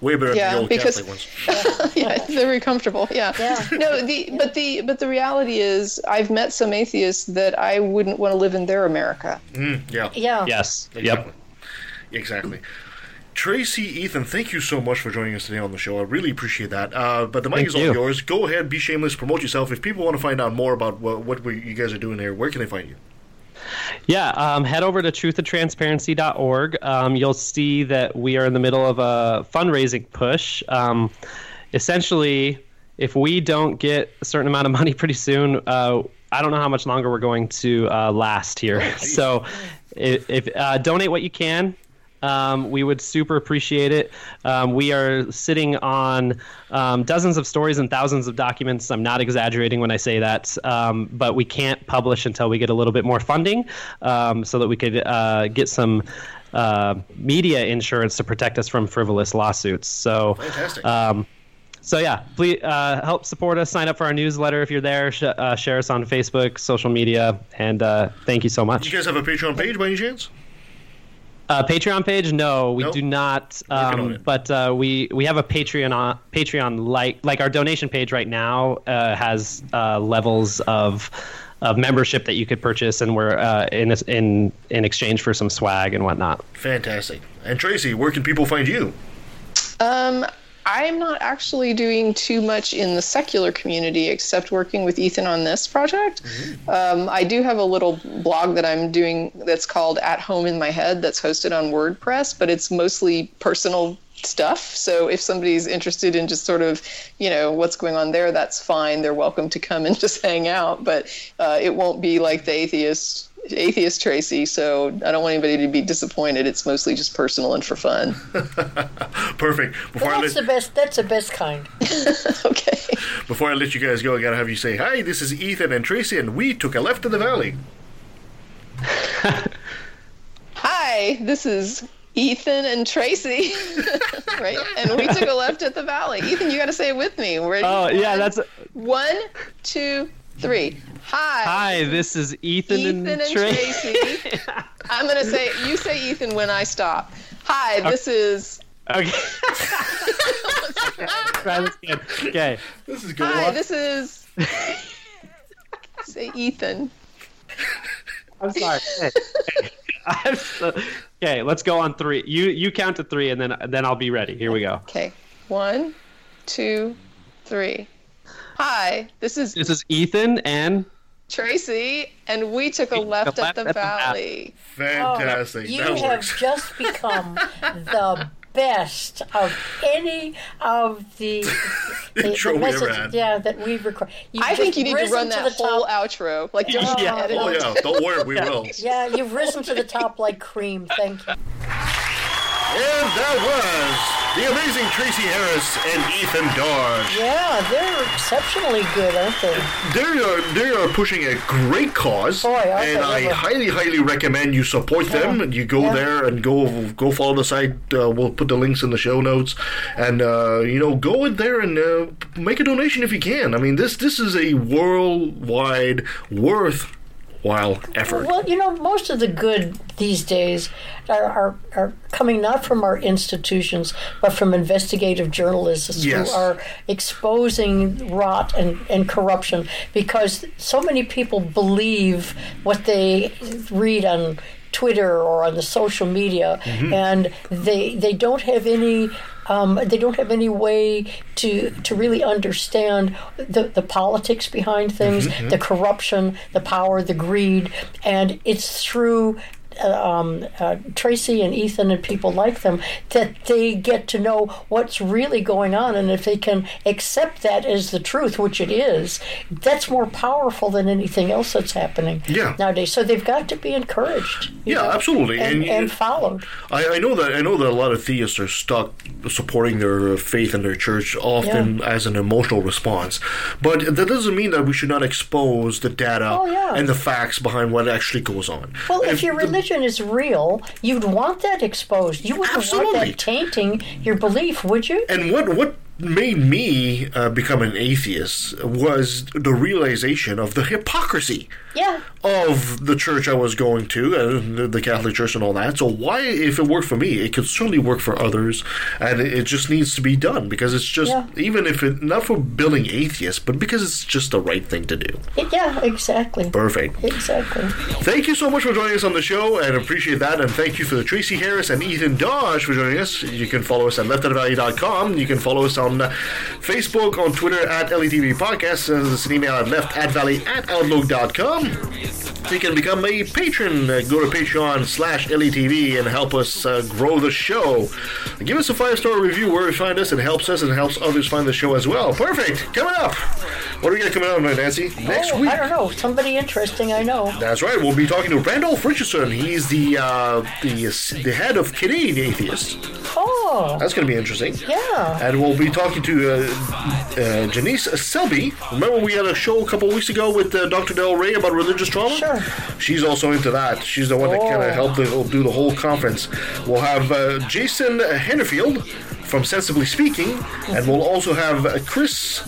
O: Way better than
X: Yeah,
O: the old
X: because-
O: Catholic ones.
X: yeah, it's very comfortable. Yeah. yeah. No, the but the but the reality is, I've met some atheists that I wouldn't want to live in their America.
O: Mm, yeah.
P: Yeah.
W: Yes.
O: Exactly. Exactly. Tracie, Ethan, thank you so much for joining us today on the show. I really appreciate that. Uh, but the mic
W: Thank
O: is all
W: you.
O: yours. Go ahead, be shameless, promote yourself. If people want to find out more about what, what you guys are doing here, where can they find you?
W: Yeah, um, head over to truthandtransparency.org. Um, you'll see that we are in the middle of a fundraising push. Um, essentially, if we don't get a certain amount of money pretty soon, uh, I don't know how much longer we're going to uh, last here. so, if, if uh, donate what you can. Um, we would super appreciate it. Um, we are sitting on um, dozens of stories and thousands of documents. I'm not exaggerating when I say that, um, but we can't publish until we get a little bit more funding um, so that we could uh, get some uh, media insurance to protect us from frivolous lawsuits. So,
O: Fantastic.
W: um, so yeah, please uh, help support us. Sign up for our newsletter if you're there. Sh- uh, share us on Facebook, social media, and uh, thank you so much.
O: Do you guys have a Patreon page by any chance?
W: Uh, Patreon page? No, we
O: Nope.
W: do not. Um, but uh, we we have a Patreon on Patreon like like our donation page right now uh, has uh, levels of of membership that you could purchase, and we're uh, in in in exchange for some swag and whatnot.
O: Fantastic. And Tracie, where can people find you?
X: Um, I'm not actually doing too much in the secular community except working with Ethan on this project. Um, I do have a little blog that I'm doing that's called At Home in My Head that's hosted on WordPress, but it's mostly personal stuff. So if somebody's interested in just sort of, you know, what's going on there, that's fine. They're welcome to come and just hang out, but uh, it won't be like the atheist atheist Tracie. So I don't want anybody to be disappointed. It's mostly just personal and for fun.
O: Perfect. Before I
P: That's
O: let
P: the best. That's the best kind. Okay.
O: Before I let you guys go, I gotta have you say hi. This is Ethan and Tracie, and we took a left in the valley.
X: Hi, this is Ethan and Tracie, right? And we took a left at the valley. Ethan, you got to say it with me. Ready?
W: Oh yeah, that's
X: One, two, three. Hi.
W: hi. This is Ethan,
X: Ethan and,
W: and Trey.
X: Tracie. I'm gonna say you say Ethan when I stop. Hi, this is.
W: Okay. Try this again. Okay.
O: This is good.
X: Hi, this is. say Ethan.
W: I'm sorry. Hey, hey. I'm so- okay, let's go on three. You you count to three, and then then I'll be ready. Here we go.
X: Okay. One, two, three. Hi, this is
W: This is Ethan and
X: Tracie, and we took a left, at the valley.
O: Fantastic.
P: Oh, you
O: that
P: have
O: works.
P: just become the best of any of the, the, the
O: Intro we ever had.
P: yeah, that we've recorded.
X: I think you need to run that whole outro. Like, don't
P: Yeah.
O: Oh,
X: oh
O: yeah, don't worry, we will.
P: Yeah, you've risen to the top like cream. Thank you.
O: And that was the amazing Tracie Harris and Ethan Dodge.
P: Yeah, they're exceptionally good, aren't they?
O: They are they are pushing a great cause,
P: Boy,
O: and I highly highly recommend you support them. You go
P: Yeah.
O: there and go go follow the site. Uh, we'll put the links in the show notes, and uh, you know go in there and uh, make a donation if you can. I mean this this is a worldwide worthwhile effort.
P: Well, you know, most of the good these days are, are, are coming not from our institutions, but from investigative journalists
O: Yes.
P: who are exposing rot and, and corruption because so many people believe what they read on Twitter or on the social media,
O: Mm-hmm.
Y: Mhm.
P: and they they don't have any. Um, they don't have any way to to really understand the, the politics behind things,
Y: Mhm.
P: the corruption, the power, the greed, and it's through um, uh, Tracie and Ethan and people like them that they get to know what's really going on, and if they can accept that as the truth, which it is, that's more powerful than anything else that's happening
O: Yeah.
P: nowadays. So they've got to be encouraged.
O: Yeah,
P: know,
O: absolutely.
P: and,
O: And-
P: and followed.
O: I, I know that I know that a lot of theists are stuck supporting their faith in their church often as an emotional response, but that doesn't mean that we should not expose the data
P: Oh, yeah.
O: and the facts behind what actually goes on.
P: Well, if your religion is real, you'd want that exposed. You wouldn't want that tainting your belief, would you?
O: And what what made me uh, become an atheist was the realization of the hypocrisy
P: Yeah.
O: of the church I was going to, uh, the- the Catholic Church and all that. So why, if it worked for me, it could certainly work for others, and it, it just needs to be done because it's just
P: Yeah.
O: even if it not for building atheists, but because it's just the right thing to do.
P: Yeah, exactly.
O: Perfect.
P: Exactly.
O: Thank you so much for joining us on the show, and appreciate that. And thank you for Tracie Harris and Ethan Dodge for joining us. You can follow us at leftatthevalley.com. You can follow us on Facebook, on Twitter at LETV Podcast. Send us an email at leftatvalley at outlook.com. You can become a patron. Go to Patreon slash LETV and help us uh, grow the show. Give us a five star review where you find us. It helps us and helps others find the show as well. Perfect. Coming up. What are we got coming up, my Nancy? Next
P: oh,
O: week.
P: I don't know. Somebody interesting, I know.
O: That's right. We'll be talking to Randolph Richardson. He's the uh, the the head of Canadian Atheists.
P: Oh.
O: That's going to be interesting.
P: Yeah.
O: And we'll be talking to uh, uh, Janice Selbie. Remember we had a show a couple weeks ago with uh, Dr. Darrel Ray about religious trauma?
P: Sure.
O: She's also into that. She's the one that kind
P: Oh.
O: of helped the, do the whole conference. We'll have uh, Jason Hennerfield from Sensibly Speaking, and we'll also have uh, Chris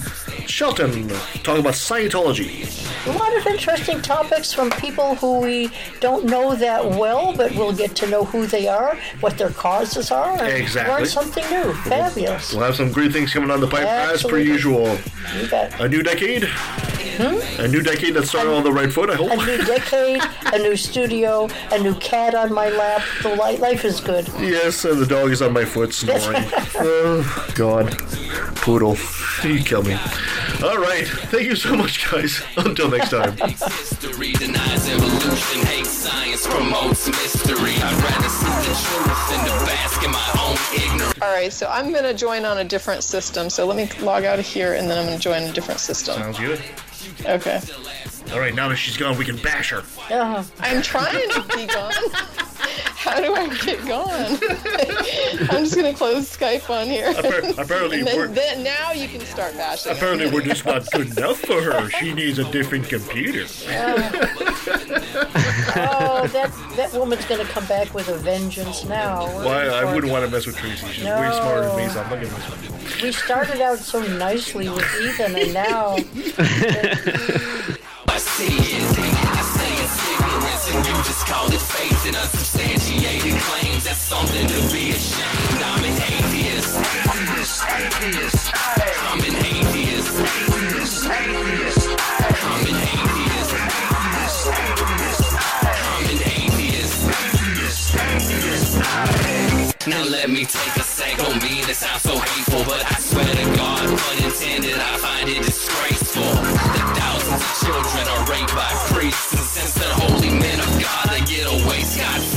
O: Shelton talking about Scientology.
P: A lot of interesting topics from people who we don't know that well, but we'll get to know who they are, what their causes are, and
O: Exactly.
P: learn something new. Fabulous.
O: We'll have some great things coming on the pipe as per usual.
P: You bet.
O: A new decade. Hmm? A new decade that started on the right foot, I hope.
P: A new decade, a new studio, a new cat on my lap. The li- life is good.
O: Yes, and the dog is on my foot snoring. oh, God. Poodle. You kill me. All right. Thank you so much, guys. Until next time.
N: History denies evolution, hates science, promotes mystery. I'd rather see the truth in the basket, my own ignorance.
X: All right, so I'm going to join on a different system. So let me log out of here, and then I'm going to join a different system.
O: Sounds good.
X: Okay.
O: All right, now that she's gone, we can bash her.
P: Yeah.
X: I'm trying to be gone. How do I get gone? I'm just going to close Skype on here.
O: Appar- apparently
X: and then,
O: we're-
X: then now you can start bashing.
O: Apparently, we're just not good enough for her. She needs a different computer.
P: Oh, that that woman's going to come back with a vengeance now.
O: Why? I wouldn't want to mess with Tracie. She's way smarter than me, so I'm not gonna mess with her.
P: We started out so nicely with Ethan, and now
N: I see it. I say it's ignorance, and you just call it faith and unsubstantiated claims. That's something to be ashamed. I'm an atheist. Atheist, atheist. I'm an atheist. Atheist, atheist. I'm an atheist. Atheist, atheist. I'm an atheist. Atheist, atheist. Now let me take a sec. Don't mean it so hateful, but I swear to God, unintended, I find it disgraceful. That thousands of children are raped by priests, and since they're holy men of God, they get away scot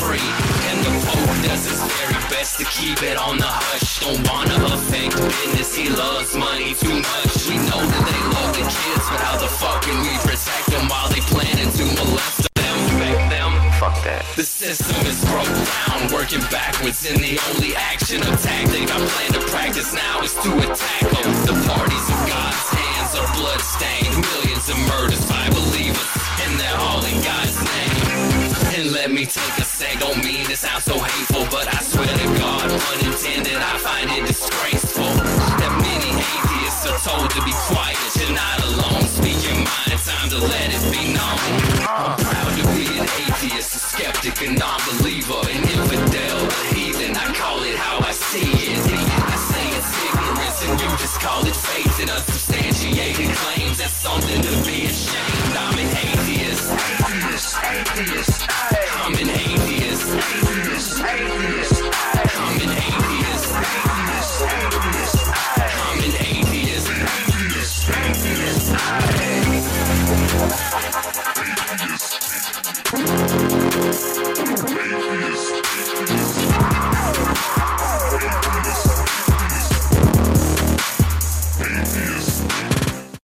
N: does his very best to keep it on the hush. Don't wanna affect business, he loves money too much. We know that they love the kids, but how the fuck can we protect them while they planning to molest them? Infect them? Fuck that. The system is broke down, working backwards, and the only action or tactic I plan to practice now is to attack them. The parties of God's hands are bloodstained, millions Take a sec, don't mean to sound so hateful, but I swear to God, unintended, I find it disgraceful that many atheists are told to be quiet. You're not alone, speak your mind, time to let it be known. I'm proud to be an atheist, a skeptic, a non-believer,